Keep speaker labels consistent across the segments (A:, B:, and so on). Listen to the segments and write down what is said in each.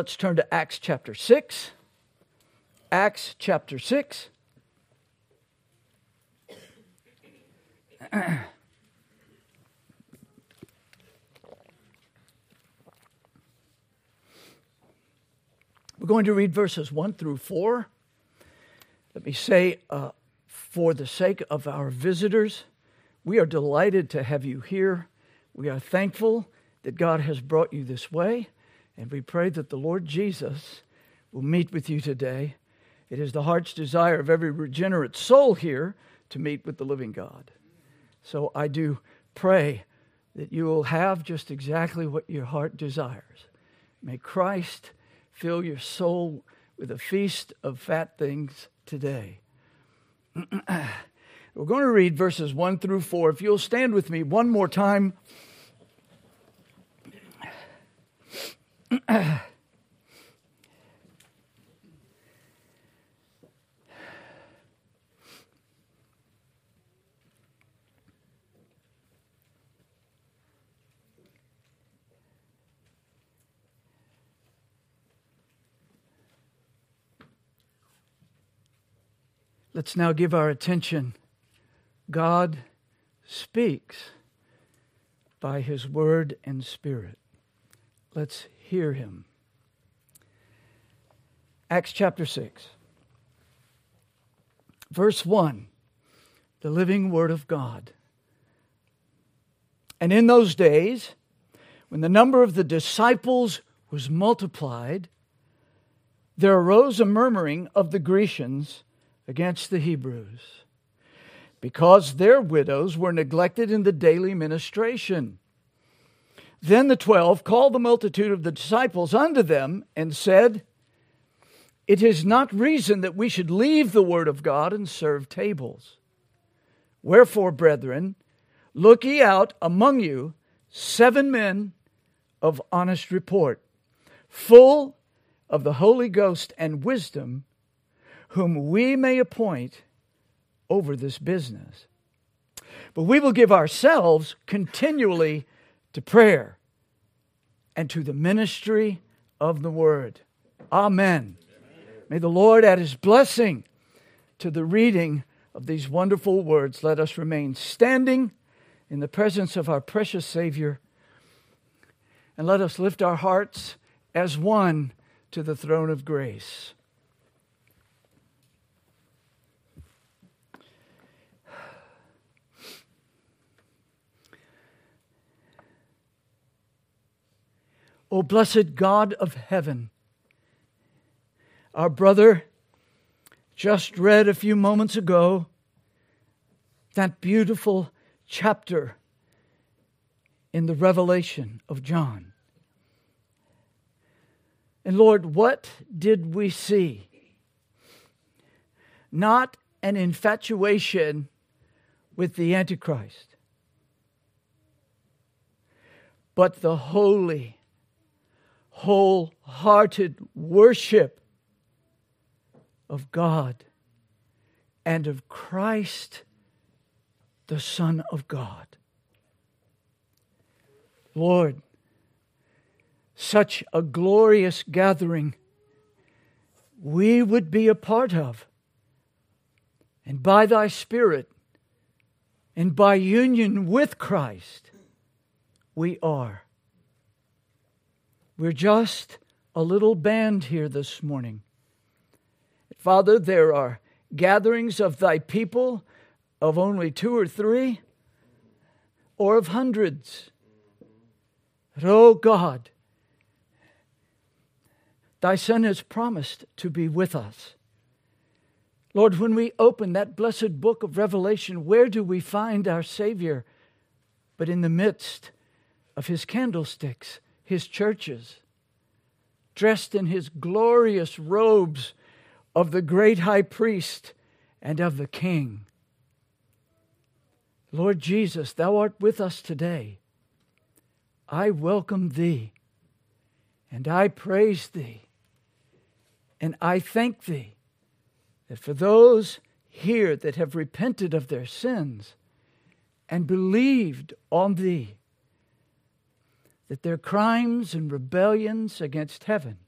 A: Let's turn to Acts chapter 6. Acts chapter 6. We're going to read verses 1 through 4. Let me say, uh, for the sake of our visitors, we are delighted to have you here. We are thankful that God has brought you this way, and we pray that the Lord Jesus will meet with you today. It is the heart's desire of every regenerate soul here to meet with the living God. So I do pray that you will have just exactly what your heart desires. May Christ fill your soul with a feast of fat things today. We're going to read verses 1 through 4. If you'll stand with me one more time. Let's now give our attention. God speaks by his word and spirit. Let's hear him. Acts chapter 6, verse 1 the living word of God. And in those days, when the number of the disciples was multiplied, there arose a murmuring of the Grecians against the Hebrews because their widows were neglected in the daily ministration. Then the twelve called the multitude of the disciples unto them and said, It is not reason that we should leave the word of God and serve tables. Wherefore, brethren, look ye out among you seven men of honest report, full of the Holy Ghost and wisdom whom we may appoint over this business. But we will give ourselves continually to prayer and to the ministry of the word. Amen. Amen. May the Lord add his blessing to the reading of these wonderful words. Let us remain standing in the presence of our precious Savior and let us lift our hearts as one to the throne of grace. O blessed God of heaven, our brother just read a few moments ago that beautiful chapter in the revelation of John. And Lord, what did we see? Not an infatuation with the Antichrist, but the holy wholehearted worship of God and of Christ, the Son of God. Lord, such a glorious gathering we would be a part of. And by thy Spirit and by union with Christ, we are. We're just a little band here this morning. Father, there are gatherings of thy people of only two or three or of hundreds. But, oh God, thy Son has promised to be with us. Lord, when we open that blessed book of Revelation, where do we find our Savior? But in the midst of his candlesticks his churches, dressed in his glorious robes of the great high priest and of the king. Lord Jesus, thou art with us today. I welcome thee and I praise thee and I thank thee that for those here that have repented of their sins and believed on thee, that their crimes and rebellions against heaven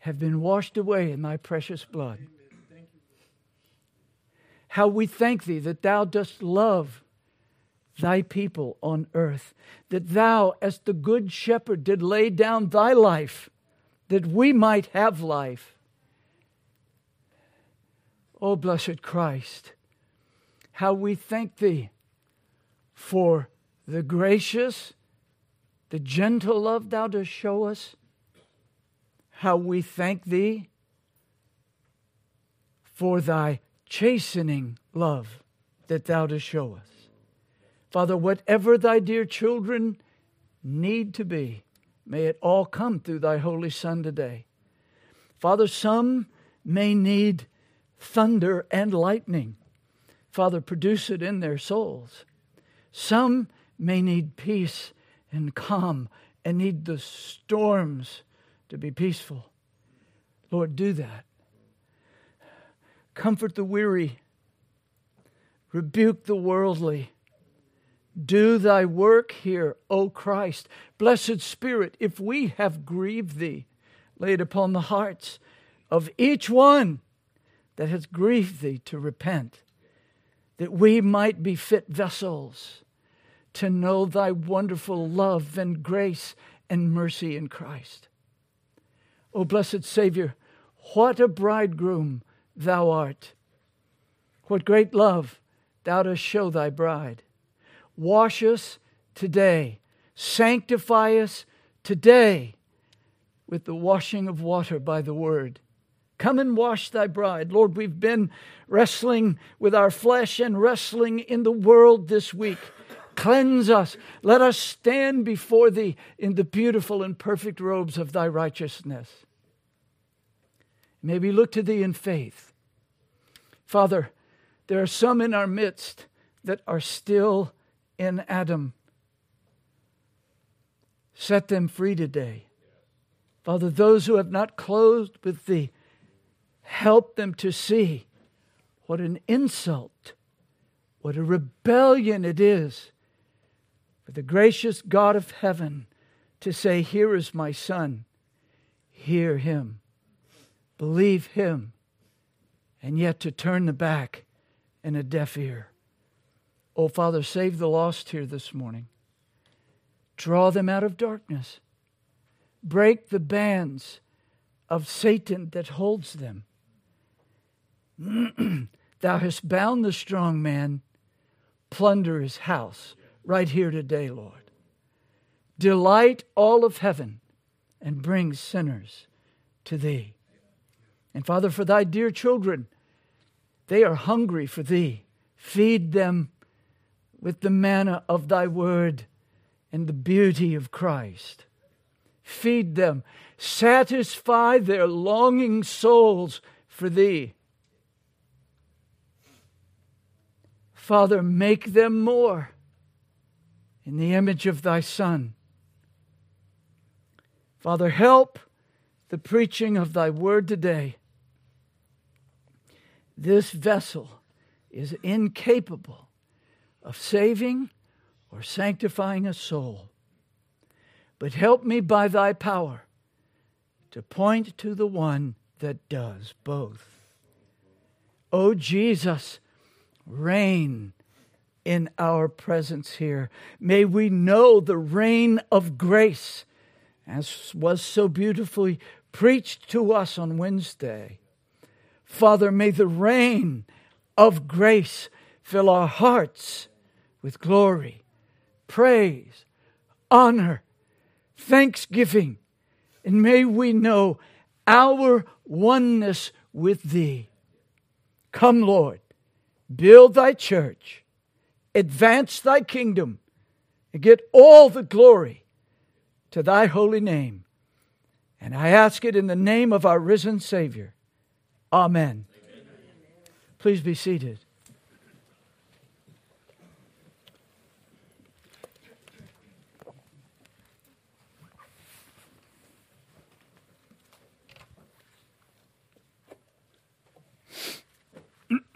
A: have been washed away in thy precious blood. How we thank thee that thou dost love thy people on earth, that thou, as the good shepherd, did lay down thy life that we might have life. O oh, blessed Christ, how we thank thee for the gracious, the gentle love thou dost show us. How we thank thee for thy chastening love that thou dost show us. Father, whatever thy dear children need to be, may it all come through thy Holy Son today. Father, some may need thunder and lightning. Father, produce it in their souls. Some may need peace and calm and need the storms to be peaceful. Lord, do that. Comfort the weary, rebuke the worldly do thy work here, O Christ. Blessed Spirit, if we have grieved thee, lay it upon the hearts of each one that has grieved thee to repent, that we might be fit vessels to know thy wonderful love and grace and mercy in Christ. O blessed Savior, what a bridegroom thou art! What great love thou dost show thy bride! Wash us today. Sanctify us today with the washing of water by the word. Come and wash thy bride. Lord, we've been wrestling with our flesh and wrestling in the world this week. Cleanse us. Let us stand before thee in the beautiful and perfect robes of thy righteousness. May we look to thee in faith. Father, there are some in our midst that are still in Adam. Set them free today. Father, those who have not closed with thee, help them to see what an insult, what a rebellion it is for the gracious God of heaven to say, Here is my son, hear him, believe him, and yet to turn the back and a deaf ear. Oh, Father, save the lost here this morning. Draw them out of darkness. Break the bands of Satan that holds them. Thou hast bound the strong man, plunder his house right here today, Lord. Delight all of heaven and bring sinners to thee. And Father, for thy dear children, they are hungry for thee. Feed them with the manna of thy word and the beauty of Christ. Feed them, satisfy their longing souls for thee. Father, make them more in the image of thy Son. Father, help the preaching of thy word today. This vessel is incapable of saving or sanctifying a soul. But help me by thy power to point to the one that does both. O Jesus, reign in our presence here. May we know the reign of grace, as was so beautifully preached to us on Wednesday. Father, may the reign of grace fill our hearts with glory, praise, honor, thanksgiving, and may we know our oneness with Thee. Come, Lord, build Thy church, advance Thy kingdom, and get all the glory to Thy holy name. And I ask it in the name of our risen Savior. Amen. Amen. Please be seated.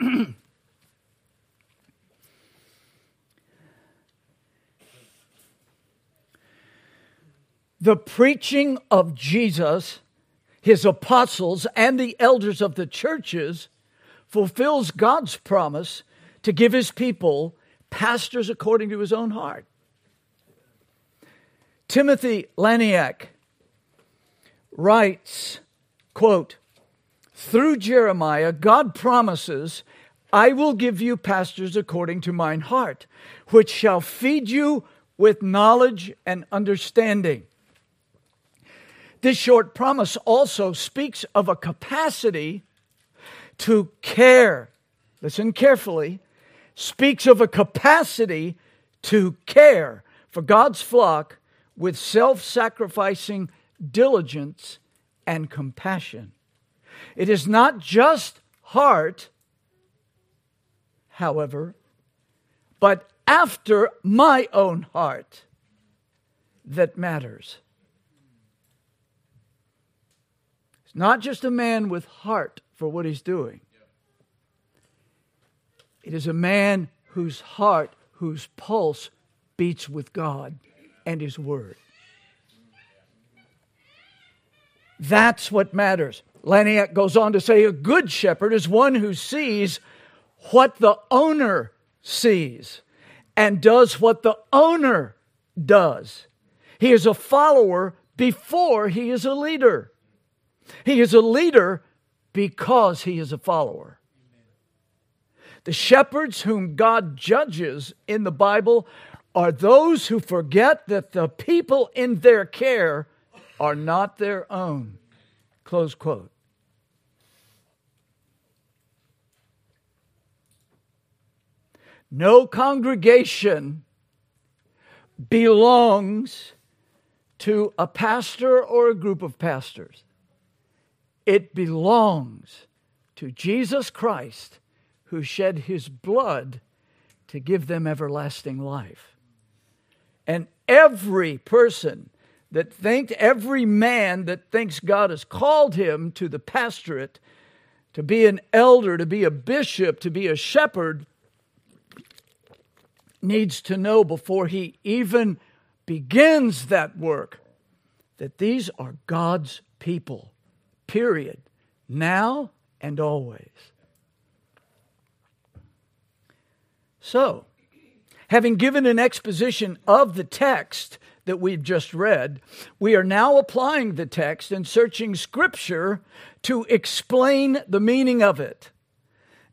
A: the preaching of Jesus, his apostles, and the elders of the churches fulfills God's promise to give his people pastors according to his own heart. Timothy Laniak writes, quote, through Jeremiah, God promises, I will give you pastors according to mine heart, which shall feed you with knowledge and understanding. This short promise also speaks of a capacity to care. Listen carefully. Speaks of a capacity to care for God's flock with self sacrificing diligence and compassion. It is not just heart, however, but after my own heart that matters. It's not just a man with heart for what he's doing. It is a man whose heart, whose pulse beats with God and His Word. That's what matters. Laniak goes on to say a good shepherd is one who sees what the owner sees and does what the owner does. He is a follower before he is a leader. He is a leader because he is a follower. The shepherds whom God judges in the Bible are those who forget that the people in their care are not their own. Close quote. No congregation belongs to a pastor or a group of pastors. It belongs to Jesus Christ who shed his blood to give them everlasting life. And every person that thinks, every man that thinks God has called him to the pastorate, to be an elder, to be a bishop, to be a shepherd, needs to know before he even begins that work that these are God's people, period, now and always. So, having given an exposition of the text that we've just read, we are now applying the text and searching Scripture to explain the meaning of it.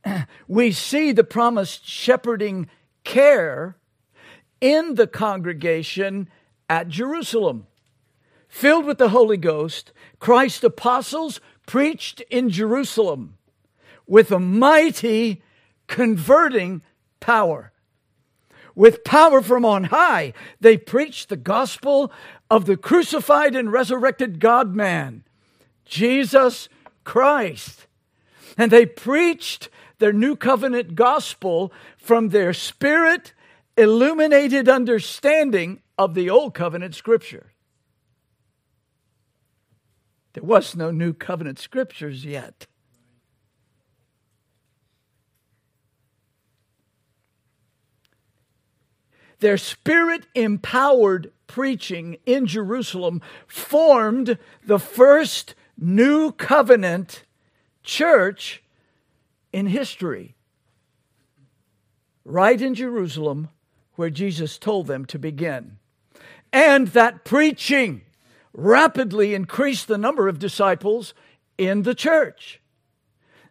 A: We see the promised shepherding care in the congregation at Jerusalem. Filled with the Holy Ghost, Christ's apostles preached in Jerusalem with a mighty converting power. With power from on high, they preached the gospel of the crucified and resurrected God man, Jesus Christ. And they preached their new covenant gospel from their spirit illuminated understanding of the old covenant scripture. There was no new covenant scriptures yet. Their spirit empowered preaching in Jerusalem formed the first new covenant church in history. Right in Jerusalem, where Jesus told them to begin. And that preaching rapidly increased the number of disciples in the church.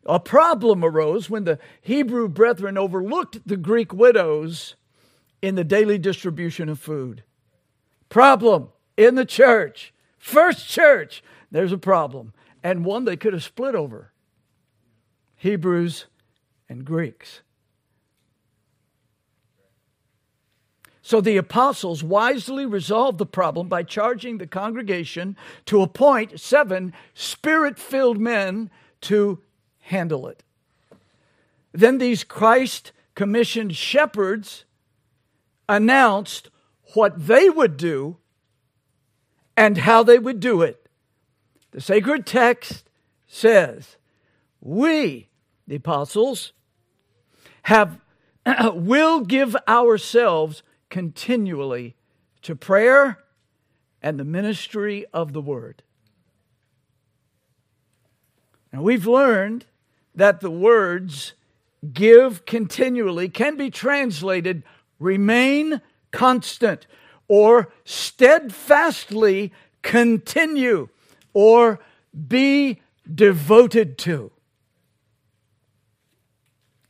A: A problem arose when the Hebrew brethren overlooked the Greek widows in the daily distribution of food. Problem in the church. First church, there's a problem. And one they could have split over Hebrews and Greeks. So the apostles wisely resolved the problem by charging the congregation to appoint seven spirit filled men to handle it. Then these Christ commissioned shepherds announced what they would do and how they would do it. The sacred text says, We, the apostles, have will give ourselves continually to prayer and the ministry of the word. And we've learned that the words give continually can be translated remain constant or steadfastly continue or be devoted to.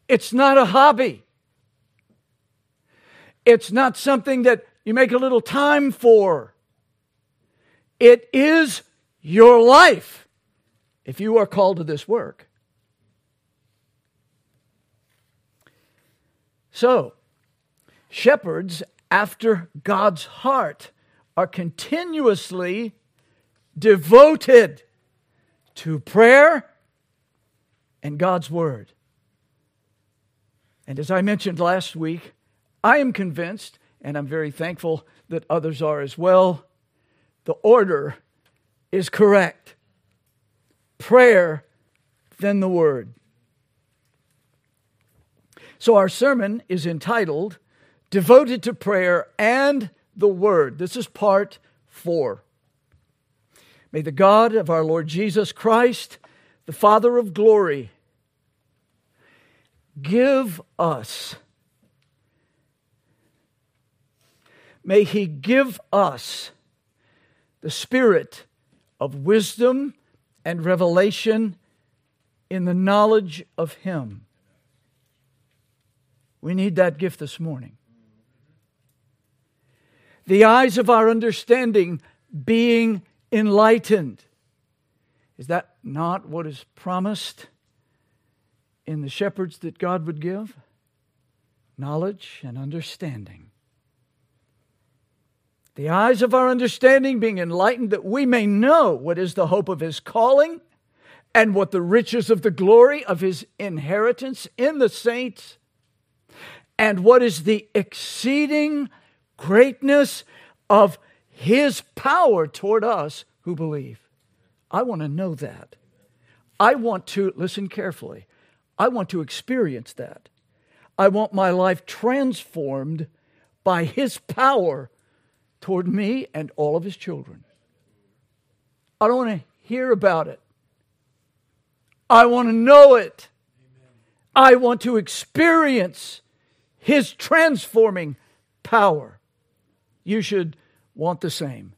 A: It's not a hobby. It's not something that you make a little time for. It is your life if you are called to this work. So, shepherds after God's heart are continuously devoted to prayer and God's Word. And as I mentioned last week, I am convinced, and I'm very thankful that others are as well, the order is correct. Prayer, then the Word. So our sermon is entitled Devoted to Prayer and the Word. This is part four. May the God of our Lord Jesus Christ, the Father of glory, give us, may He give us the spirit of wisdom and revelation in the knowledge of Him we need that gift this morning. The eyes of our understanding being enlightened. Is that not what is promised in the shepherds that God would give? Knowledge and understanding. The eyes of our understanding being enlightened that we may know what is the hope of his calling and what the riches of the glory of his inheritance in the saints and what is the exceeding greatness of his power toward us who believe. I want to know that. I want to, listen carefully, I want to experience that. I want my life transformed by his power toward me and all of his children. I don't want to hear about it. I want to know it. I want to experience his transforming power. You should want the same.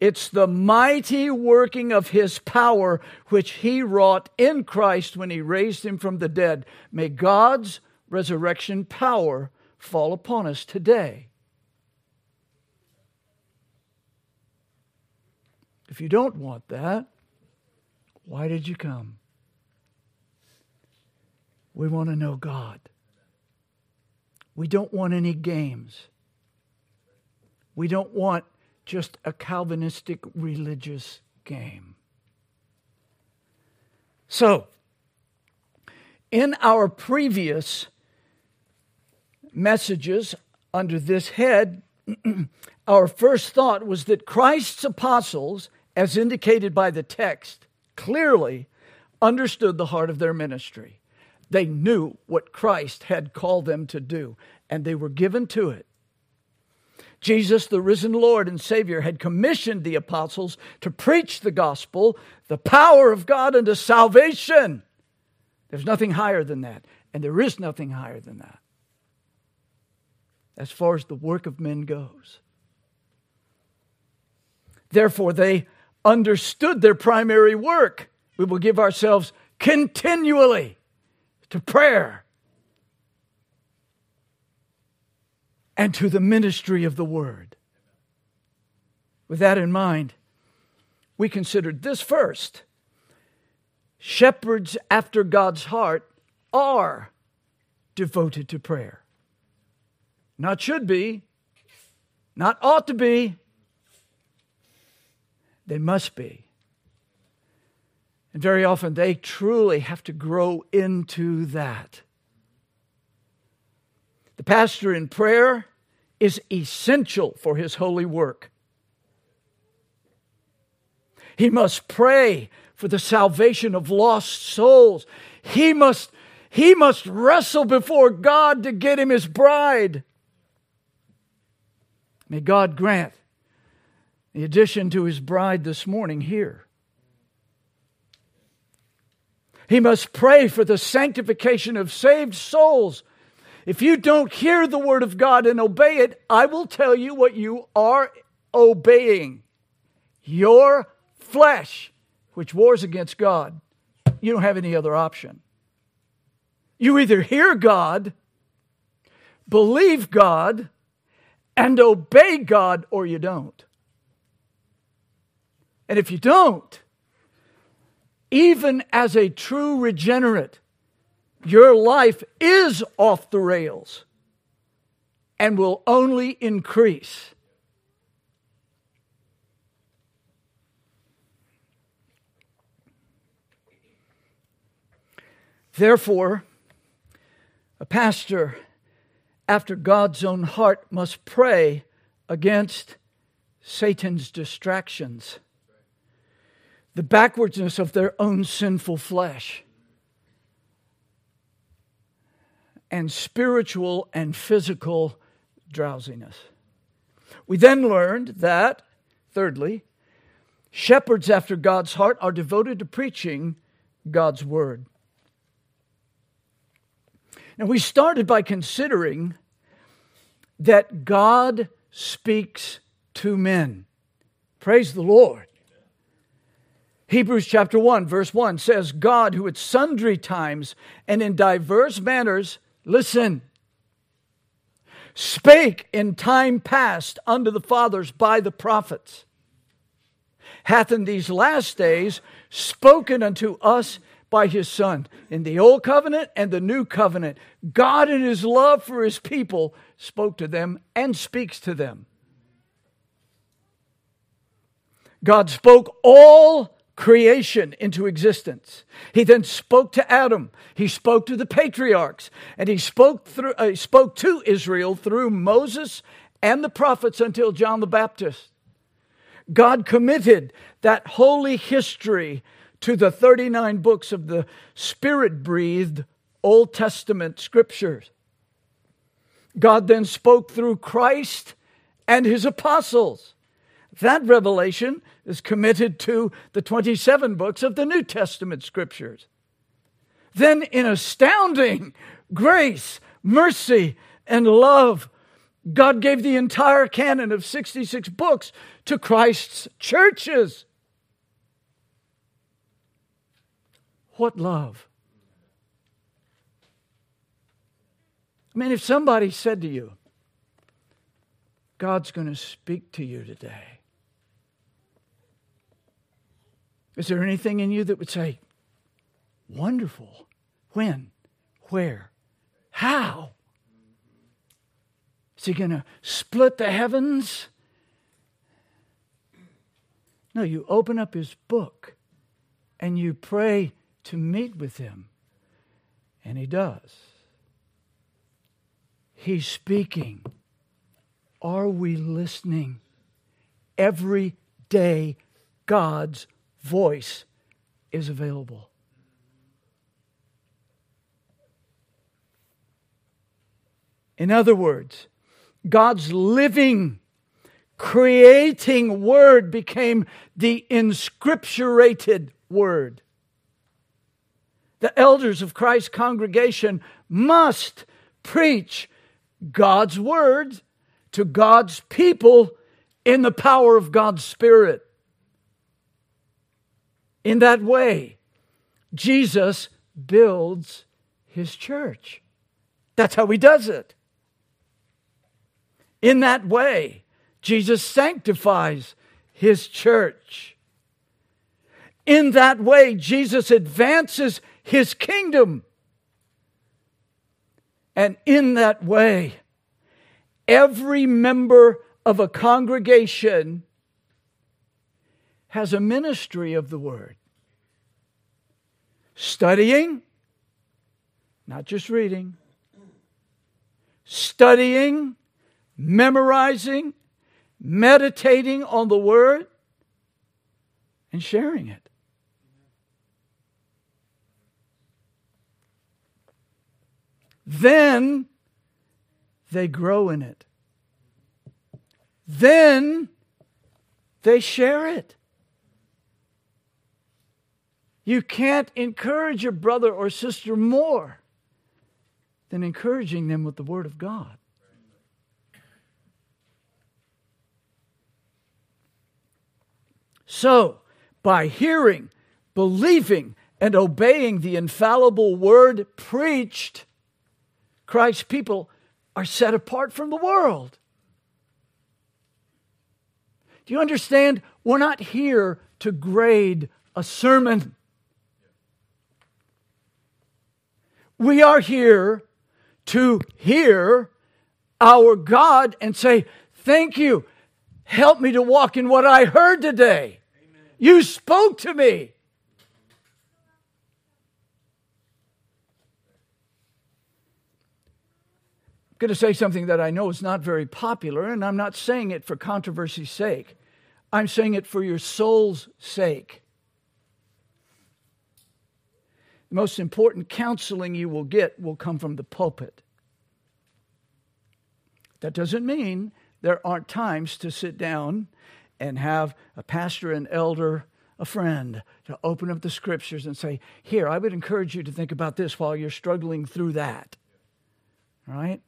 A: It's the mighty working of his power which he wrought in Christ when he raised him from the dead. May God's resurrection power fall upon us today. If you don't want that, why did you come? We want to know God. We don't want any games. We don't want just a Calvinistic religious game. So, in our previous messages under this head, our first thought was that Christ's apostles, as indicated by the text, clearly understood the heart of their ministry. They knew what Christ had called them to do, and they were given to it. Jesus, the risen Lord and Savior, had commissioned the apostles to preach the gospel, the power of God unto salvation. There's nothing higher than that, and there is nothing higher than that as far as the work of men goes. Therefore, they understood their primary work. We will give ourselves continually to prayer and to the ministry of the word. With that in mind, we considered this first. Shepherds after God's heart are devoted to prayer. Not should be, not ought to be, they must be. And very often they truly have to grow into that. The pastor in prayer is essential for his holy work. He must pray for the salvation of lost souls. He must, he must wrestle before God to get him his bride. May God grant the addition to his bride this morning here He must pray for the sanctification of saved souls. If you don't hear the word of God and obey it, I will tell you what you are obeying your flesh, which wars against God. You don't have any other option. You either hear God, believe God, and obey God, or you don't. And if you don't, even as a true regenerate, your life is off the rails and will only increase. Therefore, a pastor after God's own heart must pray against Satan's distractions, the backwardness of their own sinful flesh, and spiritual and physical drowsiness. We then learned that, thirdly, shepherds after God's heart are devoted to preaching God's word. And we started by considering that God speaks to men. Praise the Lord. Hebrews chapter 1, verse 1 says, God, who at sundry times and in diverse manners, listen, spake in time past unto the fathers by the prophets, hath in these last days spoken unto us by his Son. In the Old Covenant and the New Covenant, God, in his love for his people, spoke to them and speaks to them. God spoke all creation into existence. He then spoke to Adam. He spoke to the patriarchs, and he spoke through uh, spoke to Israel through Moses and the prophets until John the Baptist. God committed that holy history to the 39 books of the Spirit breathed Old Testament scriptures. God then spoke through Christ and his apostles. That revelation is committed to the 27 books of the New Testament scriptures. Then, in astounding grace, mercy, and love, God gave the entire canon of 66 books to Christ's churches. What love? I mean, if somebody said to you, God's going to speak to you today, is there anything in you that would say, wonderful? When? Where? How? Is he going to split the heavens? No, you open up his book and you pray to meet with him. And he does. He's speaking. Are we listening? Every day, God's voice is available. In other words, God's living, creating word became the inscripturated word the elders of Christ's congregation must preach God's word to God's people in the power of God's Spirit. In that way, Jesus builds his church. That's how he does it. In that way, Jesus sanctifies his church. In that way, Jesus advances his kingdom. And in that way, every member of a congregation has a ministry of the word. Studying, not just reading, studying, memorizing, meditating on the word, and sharing it. Then they grow in it. Then they share it. You can't encourage your brother or sister more than encouraging them with the Word of God. So, by hearing, believing, and obeying the infallible word preached, Christ's people are set apart from the world. Do you understand? We're not here to grade a sermon. We are here to hear our God and say, Thank you. Help me to walk in what I heard today. Amen. You spoke to me. I'm going to say something that I know is not very popular, and I'm not saying it for controversy's sake. I'm saying it for your soul's sake. The most important counseling you will get will come from the pulpit. That doesn't mean there aren't times to sit down and have a pastor, an elder, a friend to open up the scriptures and say, Here, I would encourage you to think about this while you're struggling through that. Right?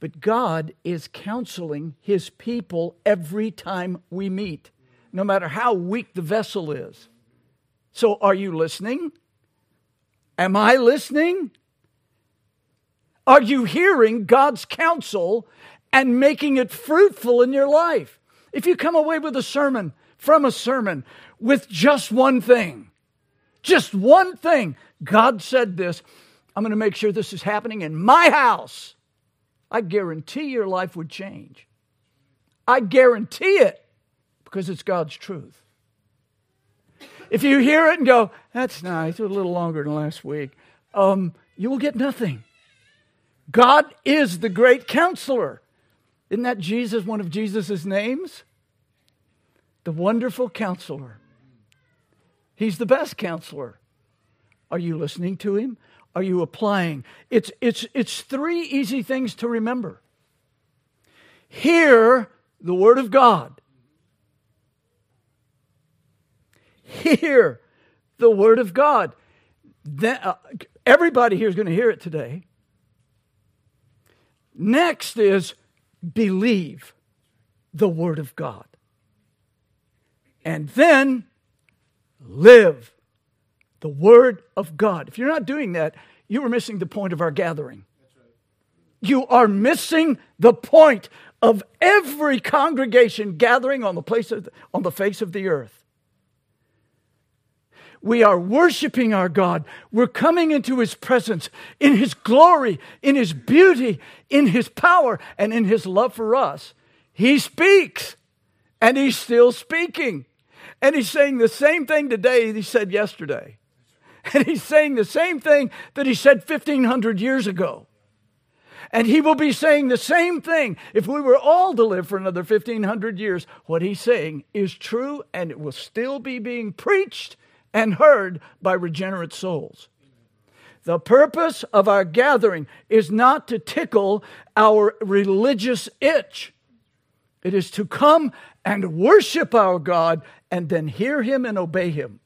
A: But God is counseling his people every time we meet, no matter how weak the vessel is. So, are you listening? Am I listening? Are you hearing God's counsel and making it fruitful in your life? If you come away with a sermon, from a sermon, with just one thing, just one thing, God said this, I'm going to make sure this is happening in my house. I guarantee your life would change. I guarantee it because it's God's truth. If you hear it and go, that's nice, a little longer than last week, um, you will get nothing. God is the great counselor. Isn't that Jesus, one of Jesus' names? The wonderful counselor. He's the best counselor. Are you listening to him? Are you applying? It's, it's, it's three easy things to remember. Hear the Word of God. Hear the word of God. Then, uh, everybody here is going to hear it today. Next is believe the word of God. And then live the word of God. If you're not doing that, you are missing the point of our gathering. You are missing the point of every congregation gathering on the place of, on the face of the earth. We are worshiping our God. We're coming into His presence in His glory, in His beauty, in His power, and in His love for us. He speaks, and He's still speaking. And He's saying the same thing today that He said yesterday. And He's saying the same thing that He said 1,500 years ago. And he will be saying the same thing if we were all to live for another 1500 years. What he's saying is true and it will still be being preached and heard by regenerate souls. The purpose of our gathering is not to tickle our religious itch. It is to come and worship our God and then hear Him and obey Him.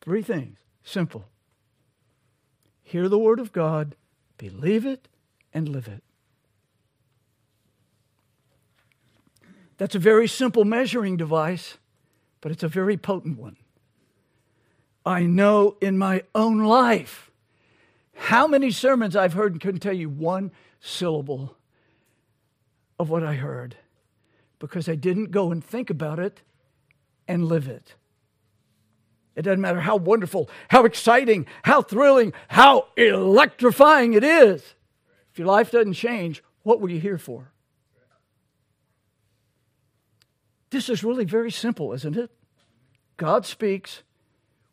A: Three things simple hear the Word of God, believe it, and live it. That's a very simple measuring device, but it's a very potent one. I know in my own life how many sermons I've heard and couldn't tell you one syllable of what I heard because I didn't go and think about it and live it. It doesn't matter how wonderful, how exciting, how thrilling, how electrifying it is. If your life doesn't change, what were you here for? This is really very simple, isn't it? God speaks,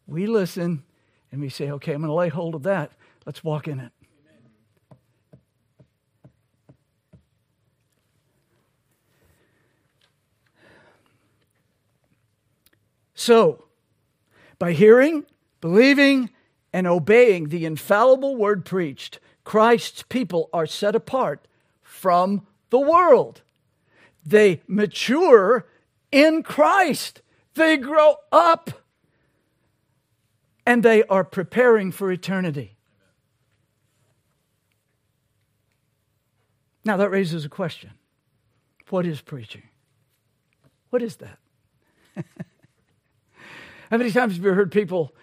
A: we listen, and we say, okay, I'm going to lay hold of that. Let's walk in it. So, by hearing, believing, and obeying the infallible word preached, Christ's people are set apart from the world. They mature in Christ. They grow up and they are preparing for eternity. Now, that raises a question What is preaching? What is that? How many times have you heard people,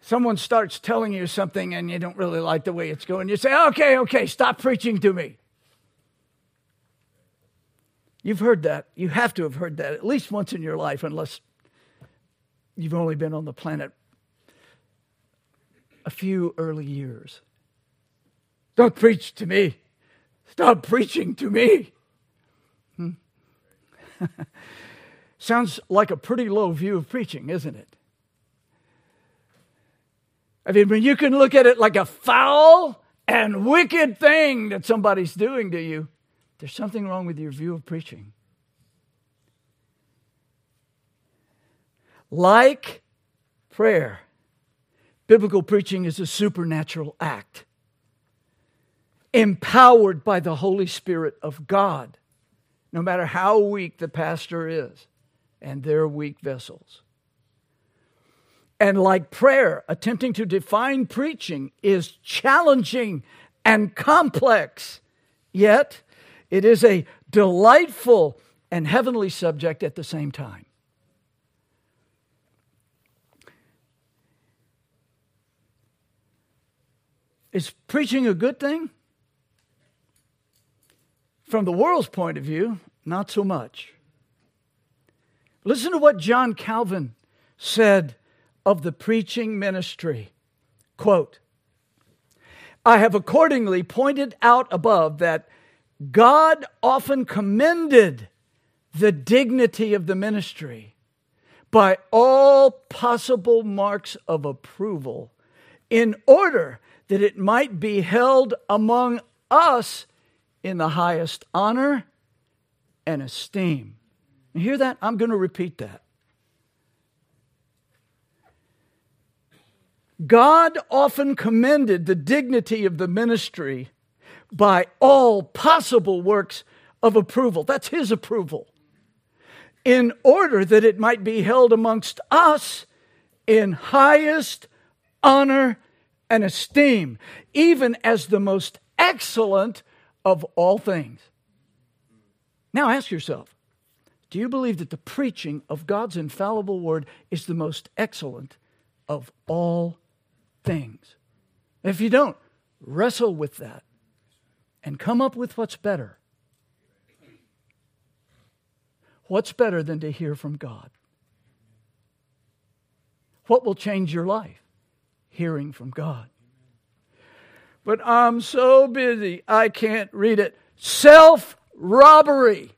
A: someone starts telling you something and you don't really like the way it's going? You say, okay, okay, stop preaching to me. You've heard that. You have to have heard that at least once in your life, unless you've only been on the planet a few early years. Don't preach to me. Stop preaching to me. Hmm. Sounds like a pretty low view of preaching, isn't it? I mean, when you can look at it like a foul and wicked thing that somebody's doing to you, there's something wrong with your view of preaching. Like prayer, biblical preaching is a supernatural act empowered by the Holy Spirit of God, no matter how weak the pastor is and their weak vessels. And like prayer, attempting to define preaching is challenging and complex, yet it is a delightful and heavenly subject at the same time. Is preaching a good thing? From the world's point of view, not so much. Listen to what John Calvin said of the preaching ministry. Quote, I have accordingly pointed out above that God often commended the dignity of the ministry by all possible marks of approval in order that it might be held among us in the highest honor and esteem. You hear that? I'm going to repeat that. God often commended the dignity of the ministry by all possible works of approval. That's his approval. In order that it might be held amongst us in highest honor and esteem, even as the most excellent of all things. Now ask yourself do you believe that the preaching of God's infallible word is the most excellent of all things? If you don't, wrestle with that and come up with what's better. What's better than to hear from God? What will change your life? Hearing from God. But I'm so busy, I can't read it. Self robbery.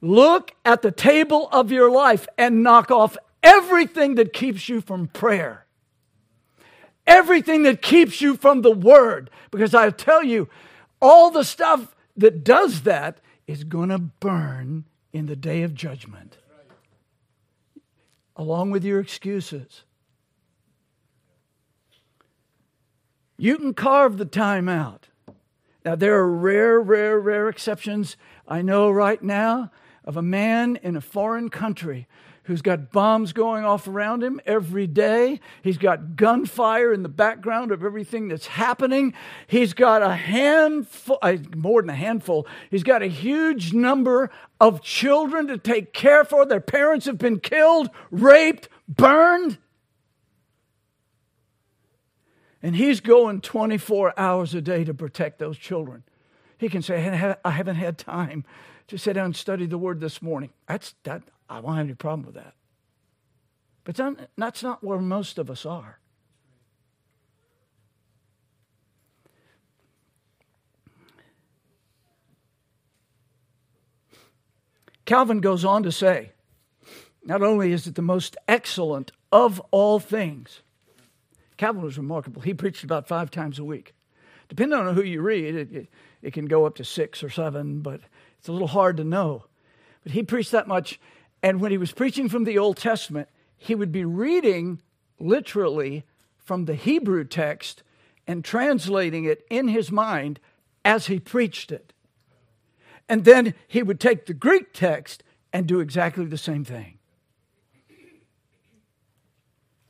A: Look at the table of your life and knock off everything that keeps you from prayer everything that keeps you from the word. Because I tell you, all the stuff that does that is going to burn in the day of judgment, along with your excuses. You can carve the time out. Now, there are rare, rare, rare exceptions I know right now of a man in a foreign country who's got bombs going off around him every day. He's got gunfire in the background of everything that's happening. He's got a handful, uh, more than a handful, he's got a huge number of children to take care for. Their parents have been killed, raped, burned. And he's going 24 hours a day to protect those children. He can say, I haven't had time to sit down and study the word this morning. That's, that, I won't have any problem with that. But that's not where most of us are. Calvin goes on to say, not only is it the most excellent of all things, Calvin was remarkable. He preached about five times a week. Depending on who you read, it, it, it can go up to six or seven, but it's a little hard to know. But he preached that much. And when he was preaching from the Old Testament, he would be reading literally from the Hebrew text and translating it in his mind as he preached it. And then he would take the Greek text and do exactly the same thing.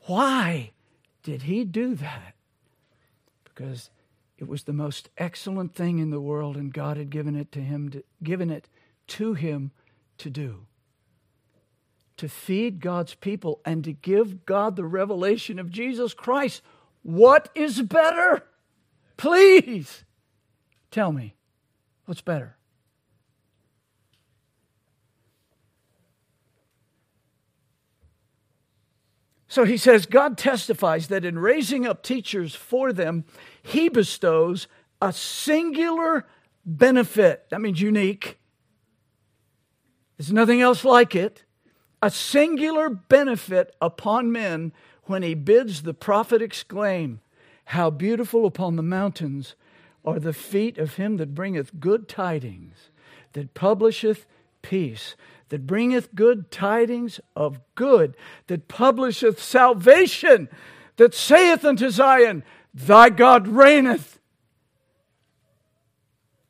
A: Why did he do that? Because it was the most excellent thing in the world, and God had given it to him, to, given it to him to do. To feed God's people and to give God the revelation of Jesus Christ. What is better? Please tell me what's better. So he says, God testifies that in raising up teachers for them, he bestows a singular benefit. That means unique. There's nothing else like it. A singular benefit upon men when he bids the prophet exclaim, How beautiful upon the mountains are the feet of him that bringeth good tidings, that publisheth peace, that bringeth good tidings of good, that publisheth salvation, that saith unto Zion, Thy God reigneth.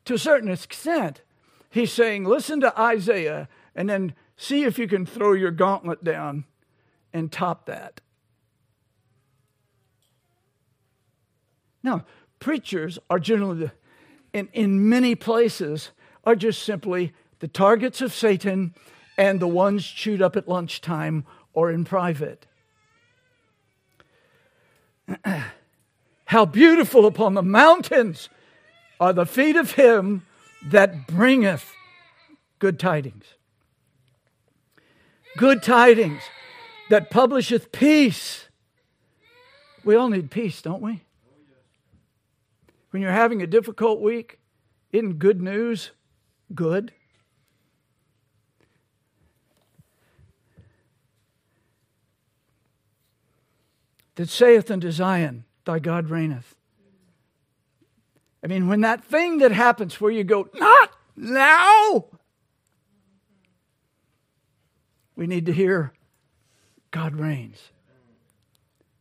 A: To a certain extent, he's saying, Listen to Isaiah and then see if you can throw your gauntlet down and top that. Now, preachers are generally, in, in many places, are just simply the targets of Satan and the ones chewed up at lunchtime or in private. How beautiful upon the mountains are the feet of him that bringeth good tidings. Good tidings that publisheth peace. We all need peace, don't we? When you're having a difficult week, isn't good news good? that saith unto Zion, Thy God reigneth. I mean, when that thing that happens where you go, Not now, we need to hear, God reigns.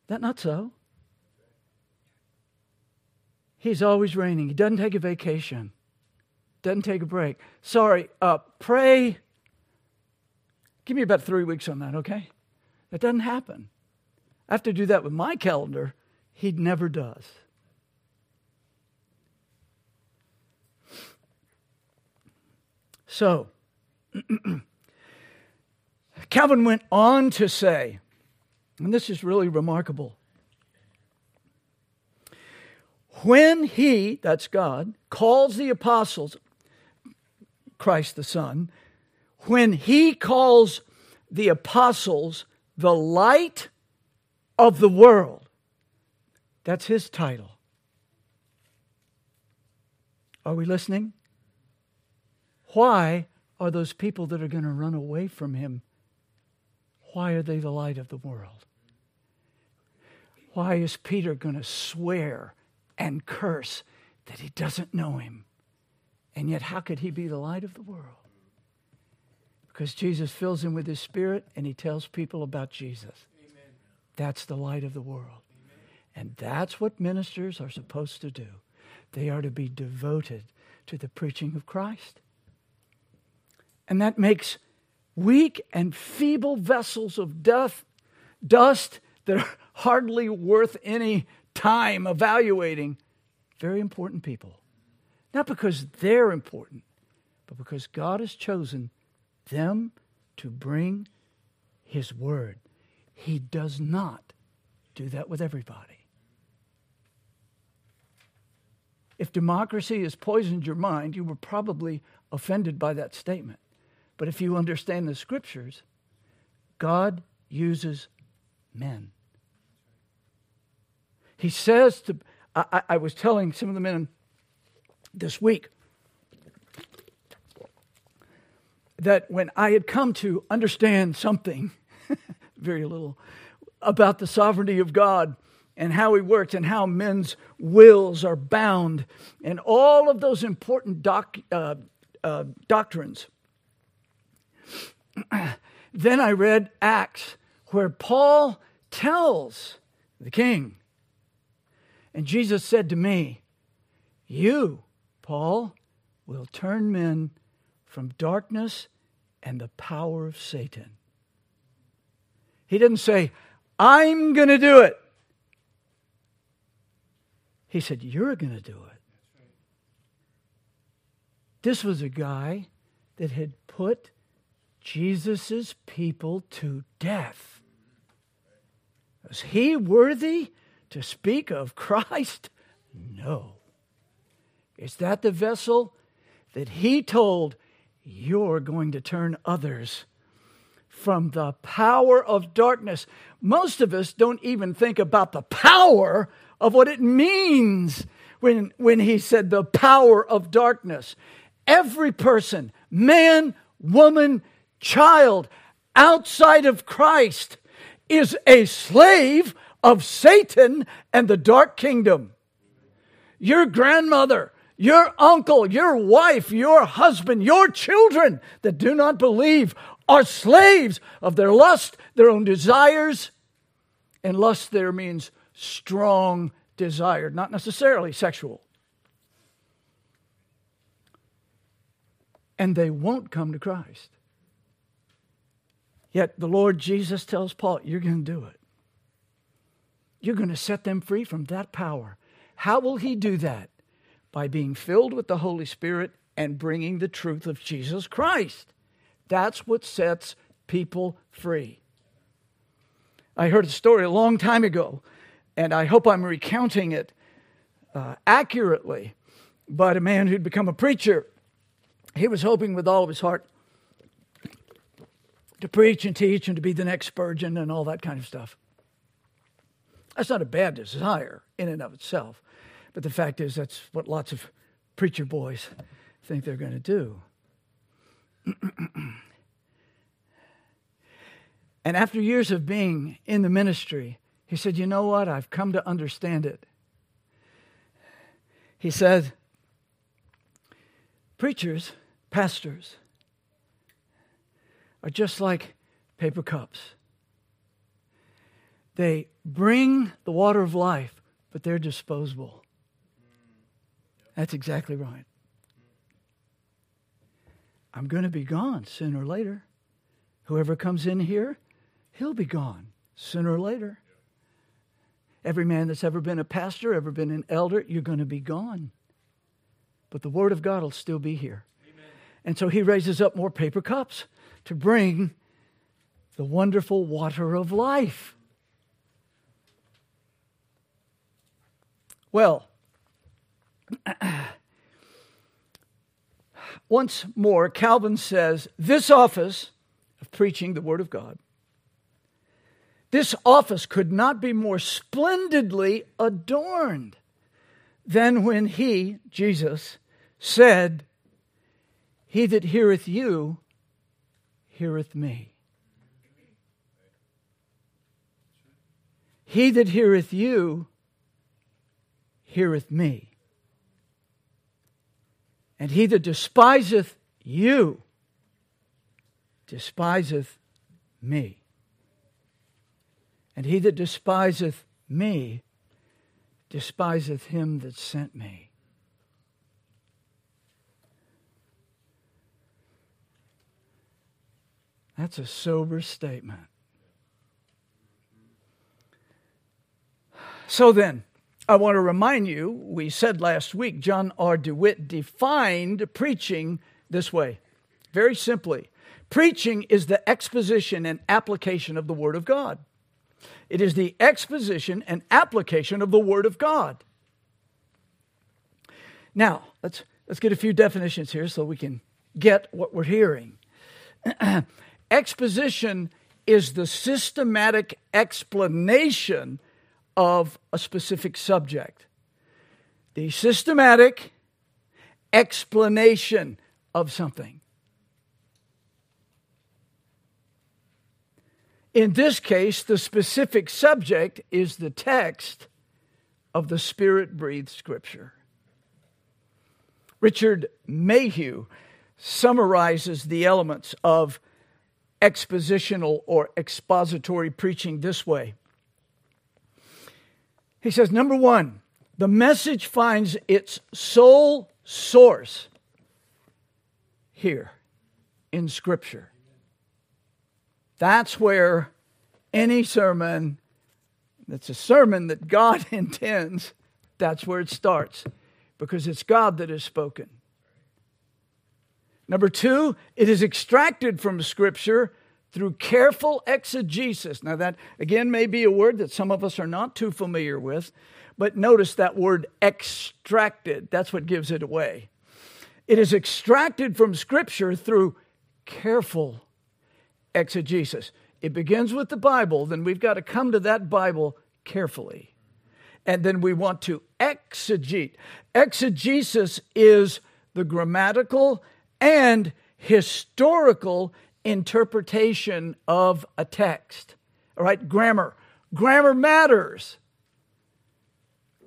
A: That not so? He's always reigning. He doesn't take a vacation, doesn't take a break. Sorry, uh, pray. Give me about three weeks on that, okay? That doesn't happen. I have to do that with my calendar. He never does. So, Calvin went on to say, and this is really remarkable. When he, that's God, calls the apostles, Christ the Son, when he calls the apostles the light of the world. That's his title. Are we listening? Why are those people that are going to run away from him? Why are they the light of the world? Why is Peter going to swear and curse that he doesn't know him? And yet, how could he be the light of the world? Because Jesus fills him with his spirit and he tells people about Jesus. That's the light of the world. And that's what ministers are supposed to do. They are to be devoted to the preaching of Christ. And that makes weak and feeble vessels of death, dust that are hardly worth any time evaluating very important people. Not because they're important, but because God has chosen them to bring His word. He does not do that with everybody. If democracy has poisoned your mind, you were probably offended by that statement. But if you understand the scriptures, God uses men. He says to, I, I, was telling some of the men this week that when I had come to understand something, very little, about the sovereignty of God and how He works and how men's wills are bound and all of those important doc, uh, uh, doctrines. then I read Acts, where Paul tells the king, and Jesus said to me, You, Paul, will turn men from darkness and the power of Satan. He didn't say, I'm going to do it. He said, You're going to do it. This was a guy that had put Jesus' people to death. Is he worthy to speak of Christ? No. Is that the vessel that he told you're going to turn others from the power of darkness? Most of us don't even think about the power of what it means when, when he said the power of darkness. Every person, man, woman, child, outside of Christ is a slave of Satan and the dark kingdom. Your grandmother, your uncle, your wife, your husband, your children that do not believe are slaves of their lust, their own desires. And lust there means strong desire, not necessarily sexual. And they won't come to Christ. Yet the Lord Jesus tells Paul, You're going to do it. You're going to set them free from that power. How will he do that? By being filled with the Holy Spirit and bringing the truth of Jesus Christ. That's what sets people free. I heard a story a long time ago, and I hope I'm recounting it uh, accurately. But a man who'd become a preacher, he was hoping with all of his heart to preach and teach and to be the next Spurgeon and all that kind of stuff. That's not a bad desire in and of itself. But the fact is, that's what lots of preacher boys think they're going to do. and after years of being in the ministry, he said, You know what? I've come to understand it. He said, Preachers, pastors, are just like paper cups. They bring the water of life, but they're disposable. That's exactly right. I'm going to be gone sooner or later. Whoever comes in here, he'll be gone sooner or later. Every man that's ever been a pastor, ever been an elder, you're going to be gone. But the Word of God will still be here. Amen. And so he raises up more paper cups to bring the wonderful water of life. Well, once more, Calvin says this office of preaching the Word of God, this office could not be more splendidly adorned than when he, Jesus, said, He that heareth you, heareth me. He that heareth you, heareth me. And he that despiseth you despiseth me. And he that despiseth me despiseth him that sent me. That's a sober statement. So then, I want to remind you, we said last week, John R. DeWitt defined preaching this way very simply preaching is the exposition and application of the Word of God. It is the exposition and application of the Word of God. Now, let's, let's get a few definitions here so we can get what we're hearing. Exposition is the systematic explanation of a specific subject. The systematic explanation of something. In this case, the specific subject is the text of the Spirit breathed Scripture. Richard Mayhue summarizes the elements of expositional or expository preaching this way he says, number one, the message finds its sole source here in Scripture. That's where any sermon that's a sermon that God intends, that's where it starts because it's God that has spoken. Number two, it is extracted from Scripture through careful exegesis. Now, that again may be a word that some of us are not too familiar with, but notice that word extracted. That's what gives it away. It is extracted from Scripture through careful exegesis. It begins with the Bible, then we've got to come to that Bible carefully. And then we want to exegete. Exegesis is the grammatical and historical interpretation of a text. All right, grammar. Grammar matters.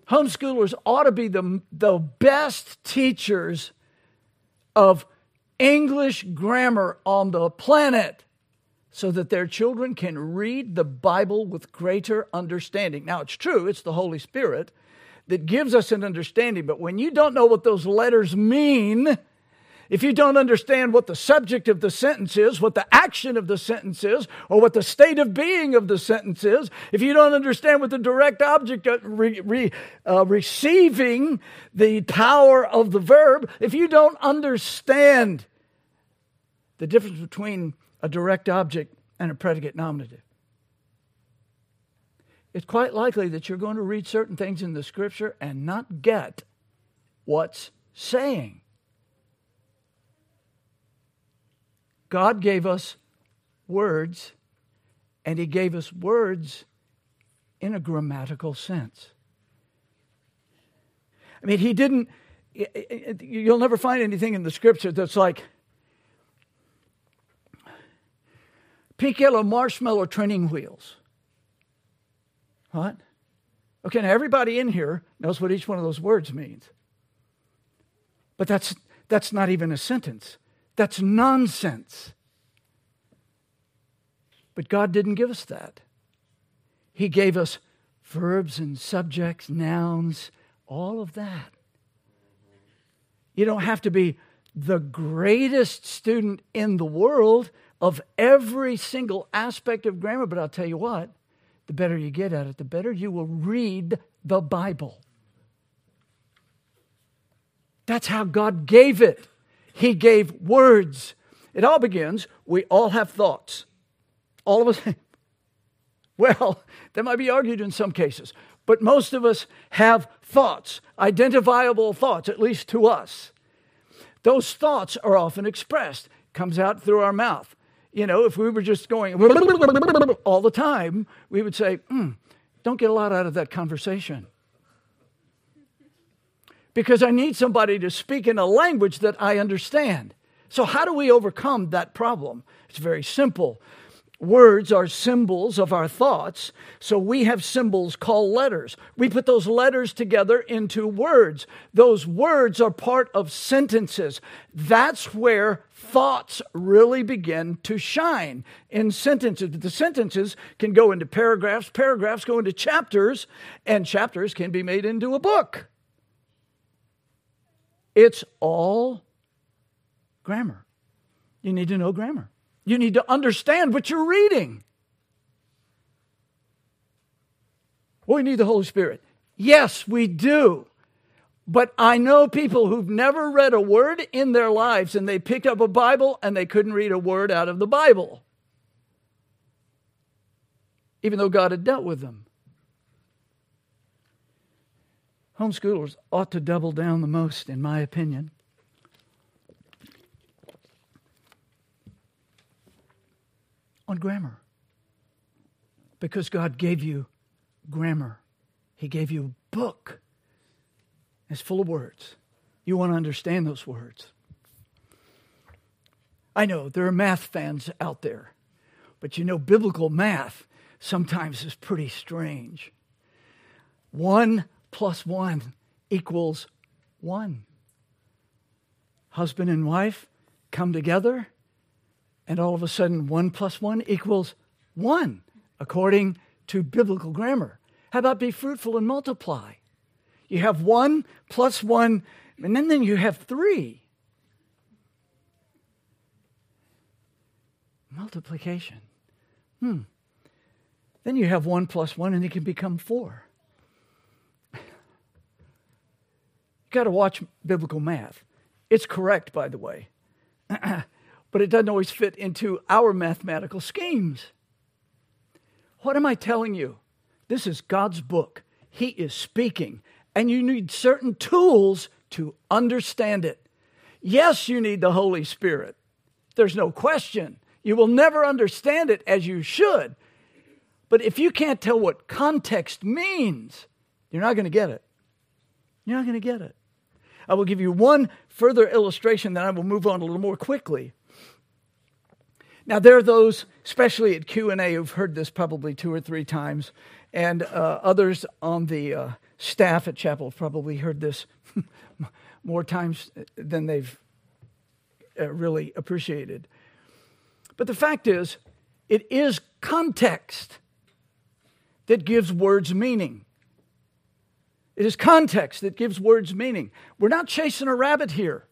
A: Homeschoolers ought to be the, the best teachers of English grammar on the planet so that their children can read the Bible with greater understanding. Now, it's true, it's the Holy Spirit that gives us an understanding, but when you don't know what those letters mean, if you don't understand what the subject of the sentence is, what the action of the sentence is, or what the state of being of the sentence is, if you don't understand what the direct object of re, re, uh, receiving the power of the verb, if you don't understand the difference between a direct object and a predicate nominative. It's quite likely that you're going to read certain things in the scripture and not get what's saying. God gave us words, and He gave us words in a grammatical sense. I mean, He didn't, you'll never find anything in the scripture that's like, pink yellow marshmallow training wheels. What? Okay, now everybody in here knows what each one of those words means. But that's, that's not even a sentence, that's nonsense. But God didn't give us that. He gave us verbs and subjects, nouns, all of that. You don't have to be the greatest student in the world of every single aspect of grammar. But I'll tell you what, the better you get at it, the better you will read the Bible. That's how God gave it. He gave words. It all begins, we all have thoughts. All of us, well, that might be argued in some cases, but most of us have thoughts, identifiable thoughts, at least to us. Those thoughts are often expressed, comes out through our mouth. You know, if we were just going all the time, we would say, mm, don't get a lot out of that conversation. Because I need somebody to speak in a language that I understand. So, how do we overcome that problem? It's very simple. Words are symbols of our thoughts, so we have symbols called letters. We put those letters together into words. Those words are part of sentences. That's where thoughts really begin to shine in sentences. The sentences can go into paragraphs, paragraphs go into chapters, and chapters can be made into a book. It's all grammar. You need to know grammar. You need to understand what you're reading. Well, we need the Holy Spirit. Yes, we do. But I know people who've never read a word in their lives and they picked up a Bible and they couldn't read a word out of the Bible, even though God had dealt with them. Homeschoolers ought to double down the most, in my opinion, on grammar. Because God gave you grammar, He gave you a book. It's full of words. You want to understand those words. I know there are math fans out there, but you know, biblical math sometimes is pretty strange. One plus one equals one. Husband and wife come together and all of a sudden 1 plus 1 equals 1, according to biblical grammar. How about be fruitful and multiply? You have 1 plus 1, and then, then you have 3. Multiplication. Hmm. Then you have one plus one and it can become four. you got to watch biblical math. It's correct, by the way, but it doesn't always fit into our mathematical schemes. What am I telling you? This is God's book. He is speaking, and you need certain tools to understand it. Yes, you need the Holy Spirit. There's no question. You will never understand it as you should. But if you can't tell what context means, you're not going to get it. You're not going to get it. I will give you one further illustration, then I will move on a little more quickly. Now, there are those, especially at Q&A, who've heard this probably two or three times, and uh, others on the uh, staff at Chapel have probably heard this more times than they've uh, really appreciated. But the fact is, it is context that gives words meaning. It is context that gives words meaning. We're not chasing a rabbit here.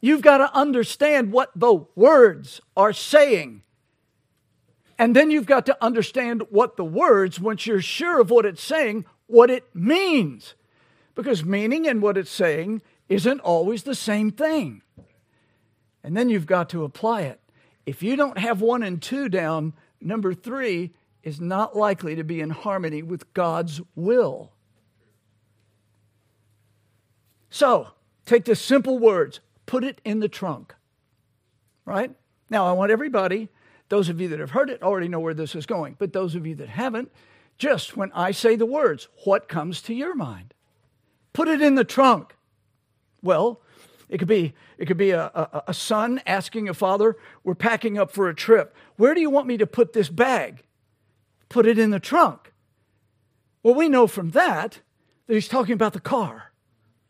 A: You've got to understand what the words are saying. And then you've got to understand what the words, once you're sure of what it's saying, what it means. Because meaning and what it's saying isn't always the same thing. And then you've got to apply it. If you don't have one and two down, number three is not likely to be in harmony with God's will. So, take the simple words, put it in the trunk. Right? Now, I want everybody, those of you that have heard it already know where this is going, but those of you that haven't, just when I say the words, what comes to your mind? Put it in the trunk. Well, it could be, it could be a, a, a, son asking a father, We're packing up for a trip. Where do you want me to put this bag? Put it in the trunk. Well, we know from that that he's talking about the car,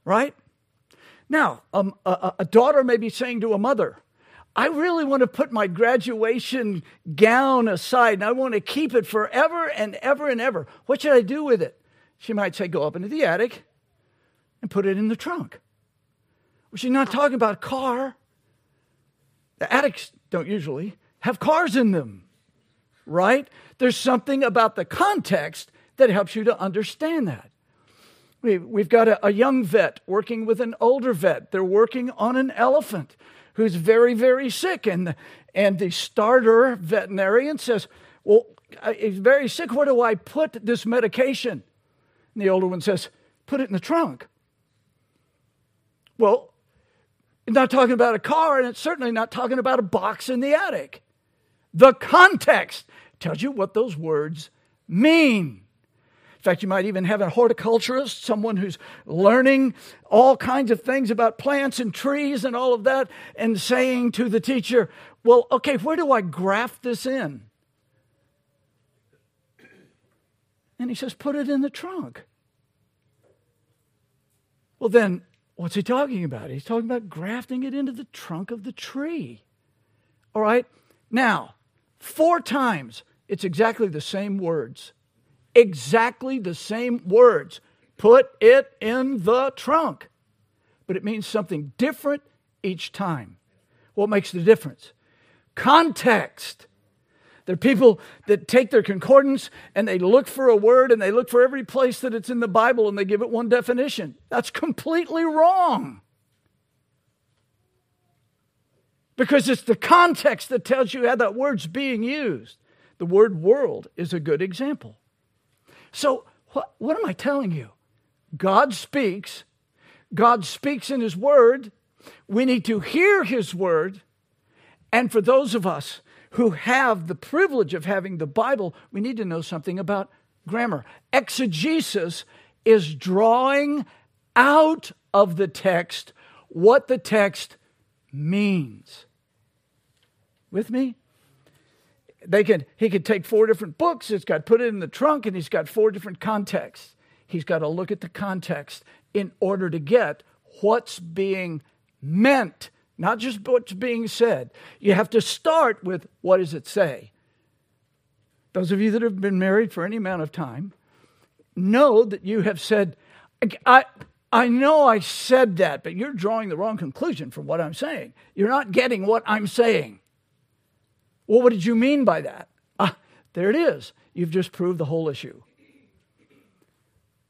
A: right? Now, um, a, a daughter may be saying to a mother, I really want to put my graduation gown aside and I want to keep it forever and ever and ever. What should I do with it? She might say, Go up into the attic and put it in the trunk. Well, she's not talking about car. The attics don't usually have cars in them, right? There's something about the context that helps you to understand that. We've got a, young vet working with an older vet. They're working on an elephant who's very, very sick. And the, and the starter veterinarian says, Well, he's very sick. Where do I put this medication? And the older one says, Put it in the trunk. Well, it's not talking about a car, and it's certainly not talking about a box in the attic. The context tells you what those words mean. In fact, you might even have a horticulturist, someone who's learning all kinds of things about plants and trees and all of that, and saying to the teacher, Well, okay, where do I graft this in? And he says, Put it in the trunk. Well, then What's he talking about? He's talking about grafting it into the trunk of the tree. All right? Now, four times, it's exactly the same words. Exactly the same words. Put it in the trunk. But it means something different each time. What makes the difference? Context. There are people that take their concordance and they look for a word and they look for every place that it's in the Bible and they give it one definition. That's completely wrong. Because it's the context that tells you how that word's being used. The word world is a good example. So, what, what am I telling you? God speaks. God speaks in His Word. We need to hear His Word. And for those of us who have the privilege of having the Bible, we need to know something about grammar. Exegesis is drawing out of the text what the text means. With me? They can, he could take four different books, it's got put it in the trunk, and he's got four different contexts. He's got to look at the context in order to get what's being meant not just what's being said. You have to start with what does it say? Those of you that have been married for any amount of time know that you have said, I, I know I said that, but you're drawing the wrong conclusion from what I'm saying. You're not getting what I'm saying. Well, what did you mean by that? Ah, there it is. You've just proved the whole issue.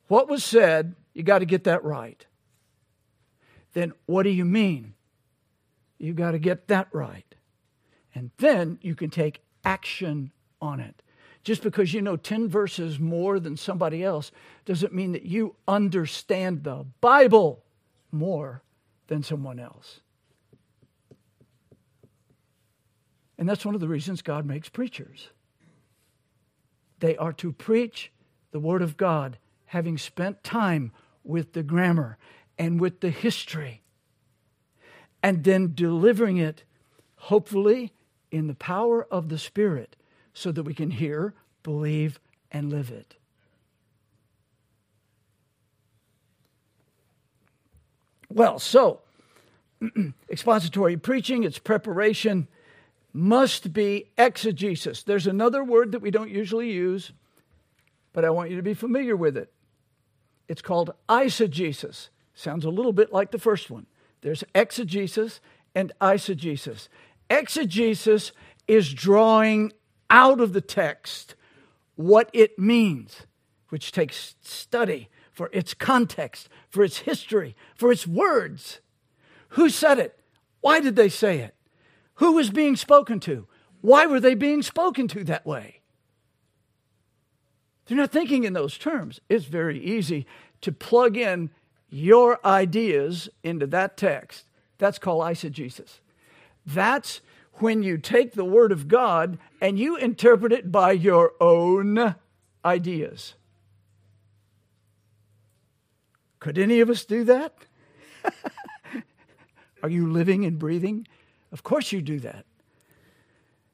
A: What was said, you got to get that right. Then what do you mean? You got to get that right. And then you can take action on it. Just because you know 10 verses more than somebody else doesn't mean that you understand the Bible more than someone else. And that's one of the reasons God makes preachers. They are to preach the Word of God, having spent time with the grammar and with the history, and then delivering it, hopefully, in the power of the Spirit so that we can hear, believe, and live it. Well, so expository preaching, its preparation must be exegesis. There's another word that we don't usually use, but I want you to be familiar with it. It's called eisegesis. Sounds a little bit like the first one. There's exegesis and eisegesis. Exegesis is drawing out of the text what it means, which takes study for its context, for its history, for its words. Who said it? Why did they say it? Who was being spoken to? Why were they being spoken to that way? They're not thinking in those terms. It's very easy to plug in your ideas into that text. That's called eisegesis. That's when you take the Word of God and you interpret it by your own ideas. Could any of us do that? Are you living and breathing? Of course you do that.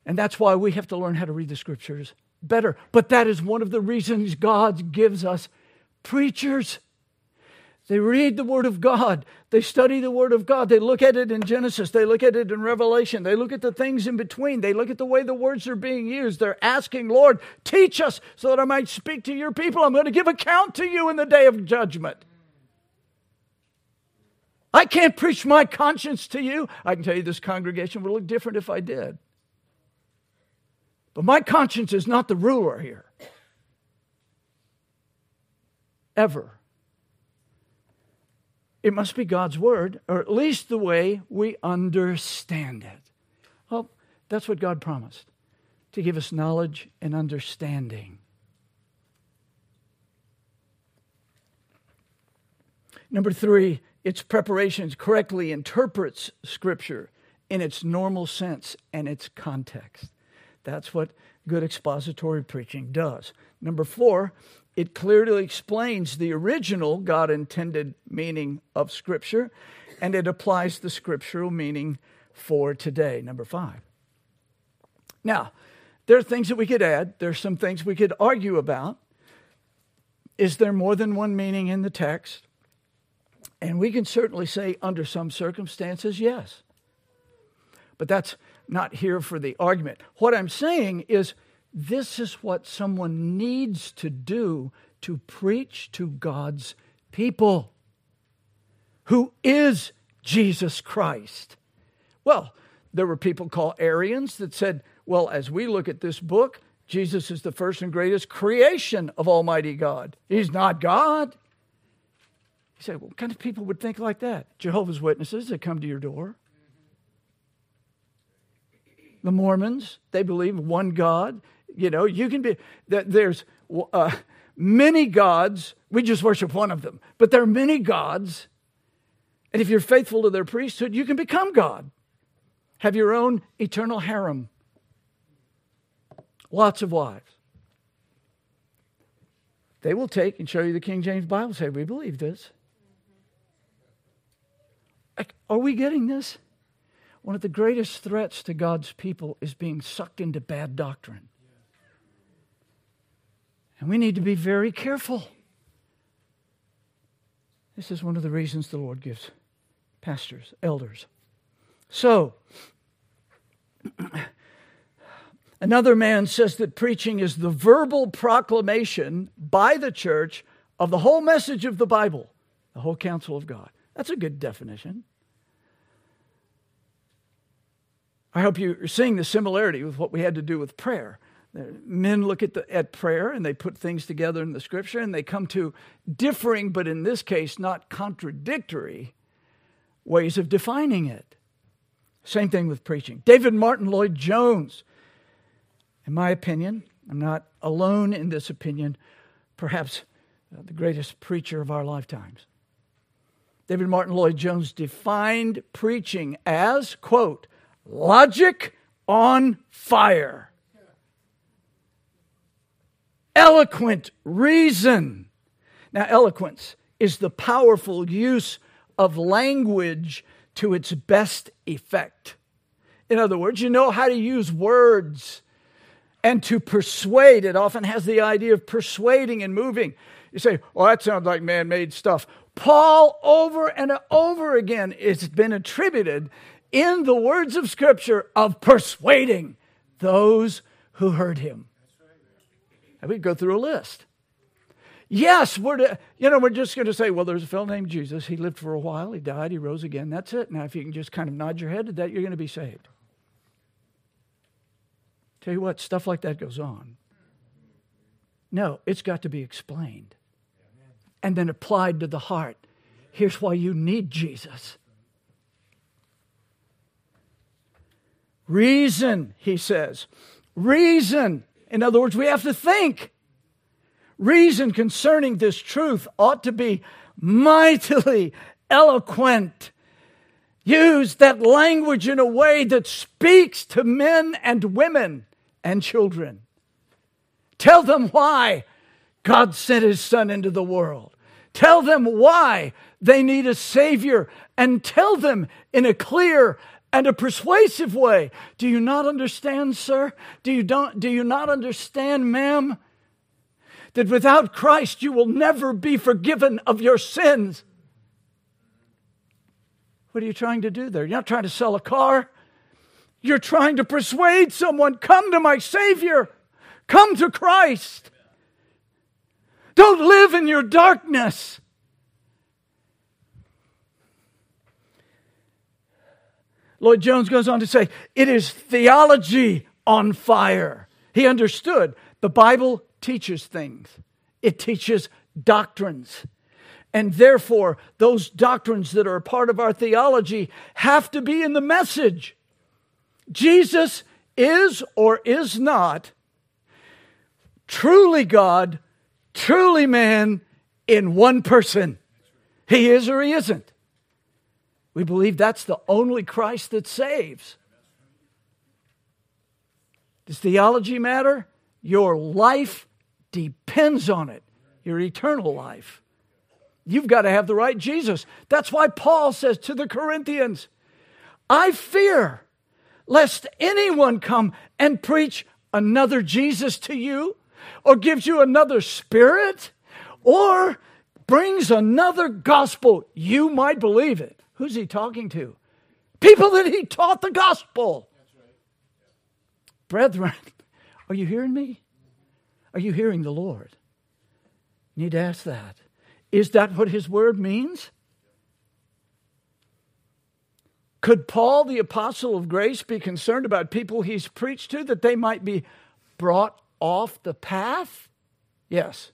A: And that's why we have to learn how to read the scriptures better. But that is one of the reasons God gives us preachers. They read the Word of God. They study the Word of God. They look at it in Genesis. They look at it in Revelation. They look at the things in between. They look at the way the words are being used. They're asking, Lord, teach us so that I might speak to your people. I'm going to give account to you in the day of judgment. I can't preach my conscience to you. I can tell you this congregation would look different if I did. But my conscience is not the ruler here. Ever. It must be God's word, or at least the way we understand it. Well, that's what God promised to give us knowledge and understanding. Number three, its preparations correctly interprets Scripture in its normal sense and its context. That's what good expository preaching does. Number four, it clearly explains the original God intended meaning of Scripture, and it applies the scriptural meaning for today. Number five. Now, there are things that we could add, there's some things we could argue about. Is there more than one meaning in the text? And we can certainly say, under some circumstances, yes. But that's not here for the argument. What I'm saying is, this is what someone needs to do to preach to God's people, who is Jesus Christ. Well, there were people called Arians that said, well, as we look at this book, Jesus is the first and greatest creation of Almighty God. He's not God. You say, what kind of people would think like that? Jehovah's Witnesses that come to your door. The Mormons, they believe one God. You know, you can be, there's uh, many gods. We just worship one of them, but there are many gods. And if you're faithful to their priesthood, you can become God. Have your own eternal harem. Lots of wives. They will take and show you the King James Bible say, We believe this. Like, Are we getting this? One of the greatest threats to God's people is being sucked into bad doctrine. And we need to be very careful. This is one of the reasons the Lord gives pastors, elders. So, another man says that preaching is the verbal proclamation by the church of the whole message of the Bible, the whole counsel of God. That's a good definition. I hope you're seeing the similarity with what we had to do with prayer. Men look at, the, at prayer and they put things together in the scripture and they come to differing, but in this case, not contradictory ways of defining it. Same thing with preaching. David Martyn Lloyd Jones, in my opinion, I'm not alone in this opinion, perhaps uh, the greatest preacher of our lifetimes. David Martyn Lloyd Jones defined preaching as, quote, logic on fire, eloquent reason. Now, eloquence is the powerful use of language to its best effect. In other words, you know how to use words and to persuade. It often has the idea of persuading and moving. You say, well, that sounds like man made stuff. Paul, over and over again, it's been attributed in the words of Scripture of persuading those who heard him. And we go through a list. Yes, we're to, you know we're just going to say, well, there's a fellow named Jesus. He lived for a while. He died. He rose again. That's it. Now, if you can just kind of nod your head to that, you're going to be saved. Tell you what, stuff like that goes on. No, it's got to be explained and then applied to the heart. Here's why you need Jesus. Reason, he says. Reason. In other words, we have to think reason concerning this truth ought to be mightily eloquent. Use that language in a way that speaks to men and women and children. Tell them why God sent his son into the world. Tell them why they need a savior and tell them in a clear and a persuasive way. Do you not understand, sir? Do you, don't, do you not understand, ma'am? that without Christ you will never be forgiven of your sins. What are you trying to do there? You're not trying to sell a car. You're trying to persuade someone come to my Savior, come to Christ. Don't live in your darkness. Lloyd Jones goes on to say, it is theology on fire. He understood the Bible teaches things, it teaches doctrines. And therefore, those doctrines that are a part of our theology have to be in the message. Jesus is or is not truly God, truly man in one person. He is or he isn't. We believe that's the only Christ that saves. Does theology matter? Your life depends on it, your eternal life. You've got to have the right Jesus. That's why Paul says to the Corinthians, I fear lest anyone come and preach another Jesus to you, or gives you another spirit, or brings another gospel. You might believe it. Who's he talking to? People that he taught the gospel. Brethren, are you hearing me? Are you hearing the Lord? Need to ask that. Is that what his word means? Could Paul, the apostle of grace, be concerned about people he's preached to that they might be brought off the path? Yes.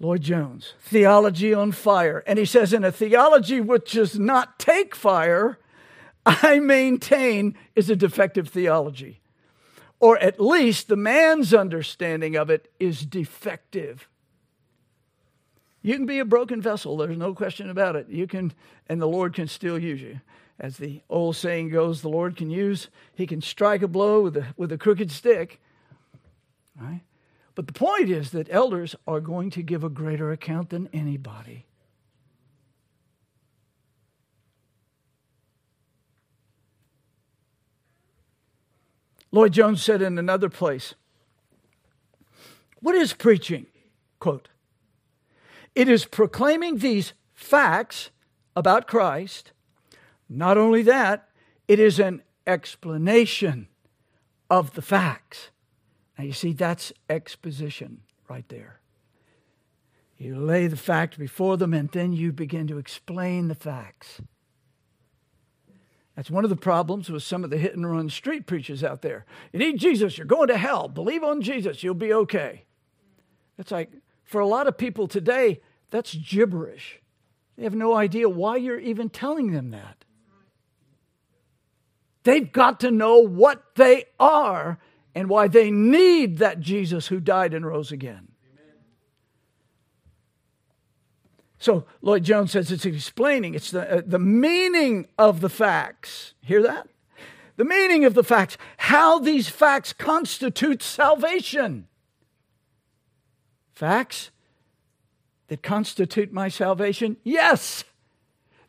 A: Lloyd Jones, Theology on Fire. And he says, in a theology which does not take fire, I maintain is a defective theology. Or at least the man's understanding of it is defective. You can be a broken vessel, there's no question about it. You can, and the Lord can still use you. As the old saying goes, the Lord can use, he can strike a blow with a, with a crooked stick. Right? But the point is that elders are going to give a greater account than anybody. Lloyd Jones said in another place, What is preaching? Quote, it is proclaiming these facts about Christ. Not only that, it is an explanation of the facts. Now, you see, that's exposition right there. You lay the fact before them, and then you begin to explain the facts. That's one of the problems with some of the hit and run street preachers out there. You need Jesus, you're going to hell. Believe on Jesus, you'll be okay. It's like, for a lot of people today, that's gibberish. They have no idea why you're even telling them that. They've got to know what they are and why they need that Jesus who died and rose again. So Lloyd Jones says it's explaining, it's the, uh, the meaning of the facts. Hear that? The meaning of the facts, how these facts constitute salvation. Facts that constitute my salvation? Yes.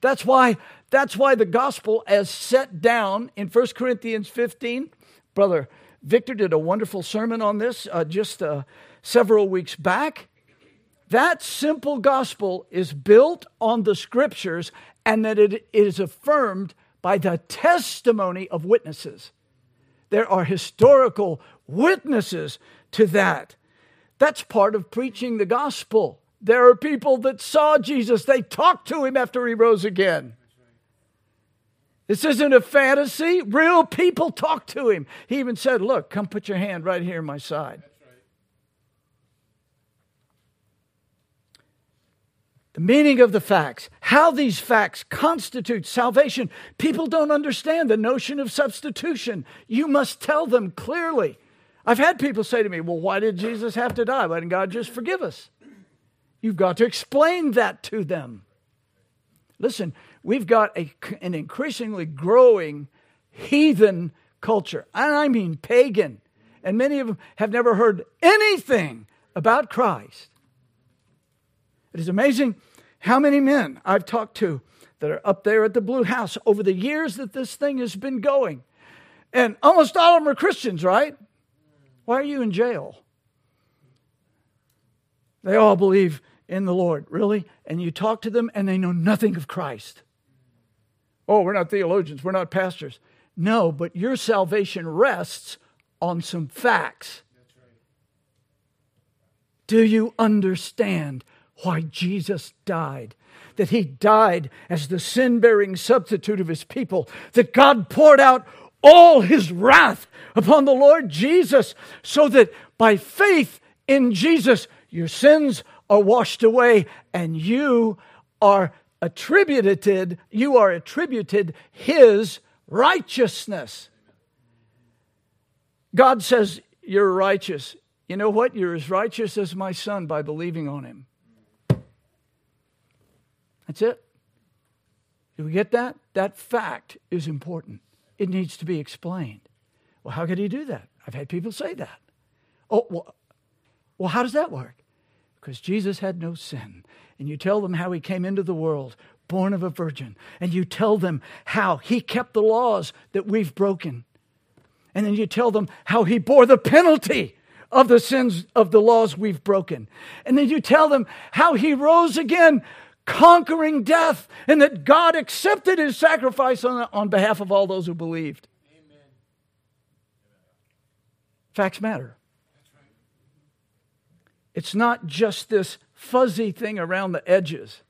A: That's why that's why the gospel as set down in 1 Corinthians 15, brother Victor did a wonderful sermon on this uh, just uh, several weeks back. That simple gospel is built on the scriptures and that it is affirmed by the testimony of witnesses. There are historical witnesses to that. That's part of preaching the gospel. There are people that saw Jesus, they talked to him after he rose again. This isn't a fantasy. Real people talked to him. He even said, Look, come put your hand right here on my side. the meaning of the facts, how these facts constitute salvation. People don't understand the notion of substitution. You must tell them clearly. I've had people say to me, Well, why did Jesus have to die? Why didn't God just forgive us? You've got to explain that to them. Listen, we've got a, an increasingly growing heathen culture, and I mean pagan. And many of them have never heard anything about Christ. It is amazing how many men I've talked to that are up there at the Blue House over the years that this thing has been going. And almost all of them are Christians, right? Why are you in jail? They all believe in the Lord, really? And you talk to them and they know nothing of Christ. Oh, we're not theologians, we're not pastors. No, but your salvation rests on some facts. Do you understand why Jesus died. That he died as the sin bearing substitute of his people. That God poured out all his wrath upon the Lord Jesus so that by faith in Jesus, your sins are washed away and you are attributed, you are attributed his righteousness. God says, You're righteous. You know what? You're as righteous as my son by believing on him. That's it. Do we get that? That fact is important. It needs to be explained. Well, how could he do that? I've had people say that. Oh, well, well how does that work? Because Jesus had no sin. And you tell them how he came into the world, born of a virgin. And you tell them how he kept the laws that we've broken. And then you tell them how he bore the penalty of the sins of the laws we've broken. And then you tell them how he rose again conquering death, and that God accepted his sacrifice on, on behalf of all those who believed. Amen. Facts matter. It's not just this fuzzy thing around the edges.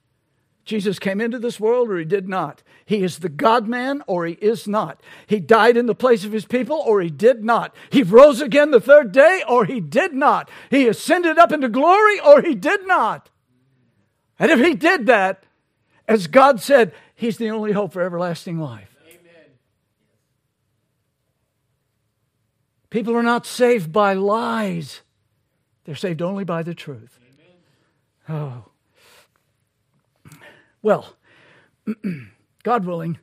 A: Jesus came into this world or he did not. He is the God man or he is not. He died in the place of his people or he did not. He rose again the third day or he did not. He ascended up into glory or he did not. And if he did that, as God said, he's the only hope for everlasting life. Amen. People are not saved by lies, they're saved only by the truth. Amen. Oh. Well, God willing,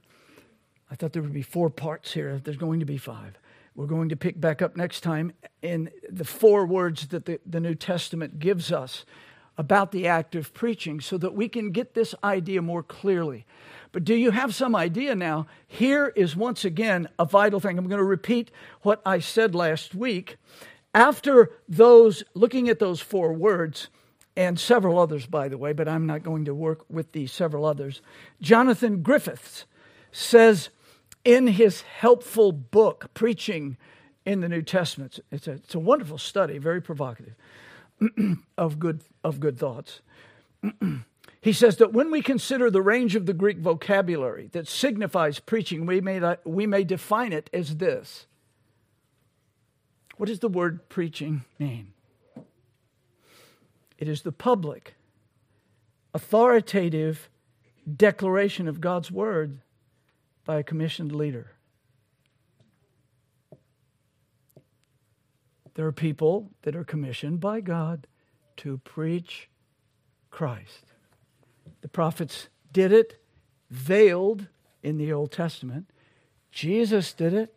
A: I thought there would be four parts here. There's going to be five. We're going to pick back up next time in the four words that the, the New Testament gives us about the act of preaching so that we can get this idea more clearly. But do you have some idea now? Here is once again a vital thing. I'm going to repeat what I said last week. After those, looking at those four words, and several others, by the way, but I'm not going to work with these several others, Jonathan Griffiths says in his helpful book, Preaching in the New Testament, it's a, it's a wonderful study, very provocative. of good of good thoughts. he says that when we consider the range of the Greek vocabulary that signifies preaching, we may, we may define it as this. What does the word preaching mean? It is the public, authoritative declaration of God's word by a commissioned leader. There are people that are commissioned by God to preach Christ. The prophets did it veiled in the Old Testament. Jesus did it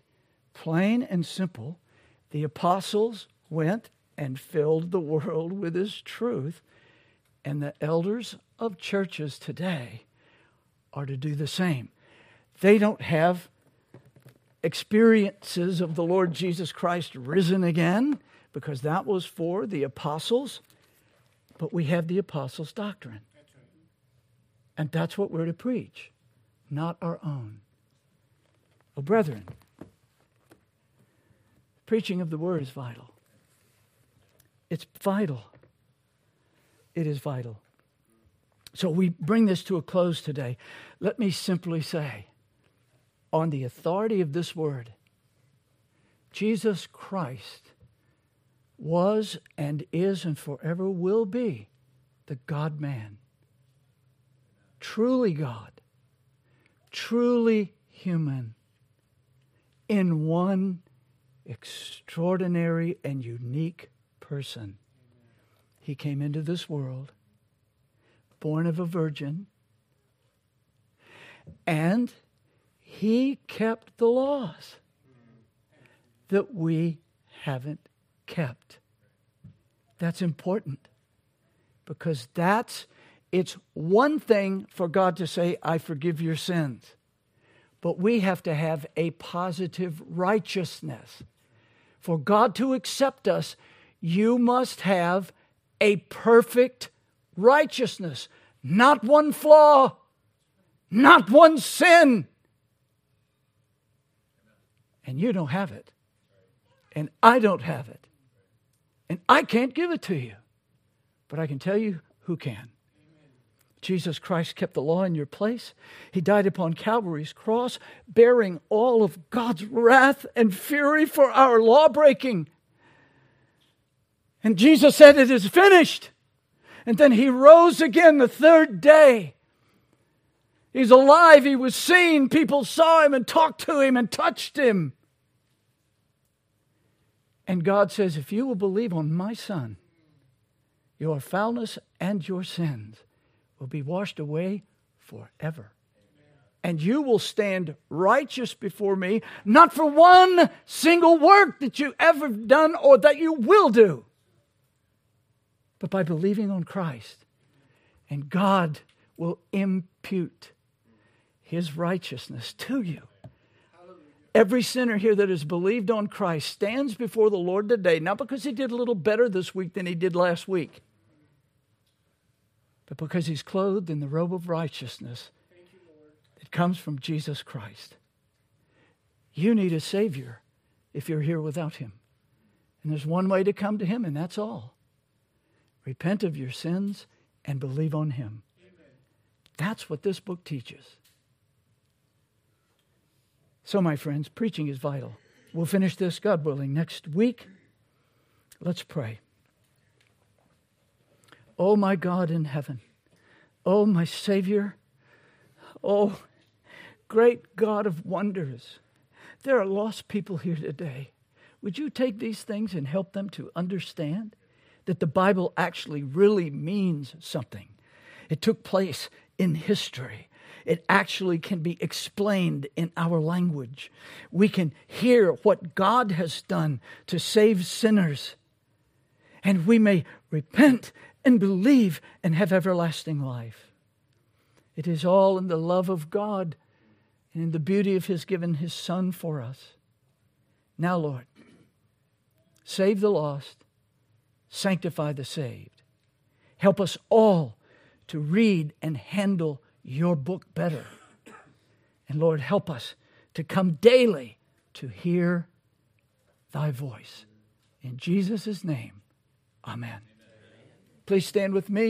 A: plain and simple. The apostles went and filled the world with his truth. And the elders of churches today are to do the same. They don't have experiences of the Lord Jesus Christ risen again, because that was for the apostles, but we have the apostles' doctrine. And that's what we're to preach, not our own. Oh, brethren, preaching of the word is vital. It's vital. It is vital. So we bring this to a close today. Let me simply say, on the authority of this word, Jesus Christ was and is and forever will be the God man. Truly God, truly human, in one extraordinary and unique person. He came into this world, born of a virgin, and he kept the laws that we haven't kept. That's important because that's it's one thing for God to say, I forgive your sins. But we have to have a positive righteousness. For God to accept us, you must have a perfect righteousness, not one flaw, not one sin. And you don't have it. And I don't have it. And I can't give it to you. But I can tell you who can. Jesus Christ kept the law in your place. He died upon Calvary's cross, bearing all of God's wrath and fury for our law breaking. And Jesus said, It is finished. And then he rose again the third day. He's alive. He was seen. People saw him and talked to him and touched him. And God says, If you will believe on my Son, your foulness and your sins will be washed away forever. And you will stand righteous before me, not for one single work that you ever done or that you will do, but by believing on Christ. And God will impute his righteousness to you. Every sinner here that has believed on Christ stands before the Lord today, not because he did a little better this week than he did last week, but because he's clothed in the robe of righteousness that comes from Jesus Christ. You need a Savior if you're here without him. And there's one way to come to him, and that's all. Repent of your sins and believe on him. Amen. That's what this book teaches. So, my friends, preaching is vital. We'll finish this, God willing, next week. Let's pray. Oh, my God in heaven. Oh, my Savior. Oh, great God of wonders. There are lost people here today. Would you take these things and help them to understand that the Bible actually really means something? It took place in history. It actually can be explained in our language. We can hear what God has done to save sinners. And we may repent and believe and have everlasting life. It is all in the love of God and in the beauty of His giving His Son for us. Now, Lord, save the lost, sanctify the saved. Help us all to read and handle your book better. And Lord, help us to come daily to hear thy voice. In Jesus' name, amen. Please stand with me.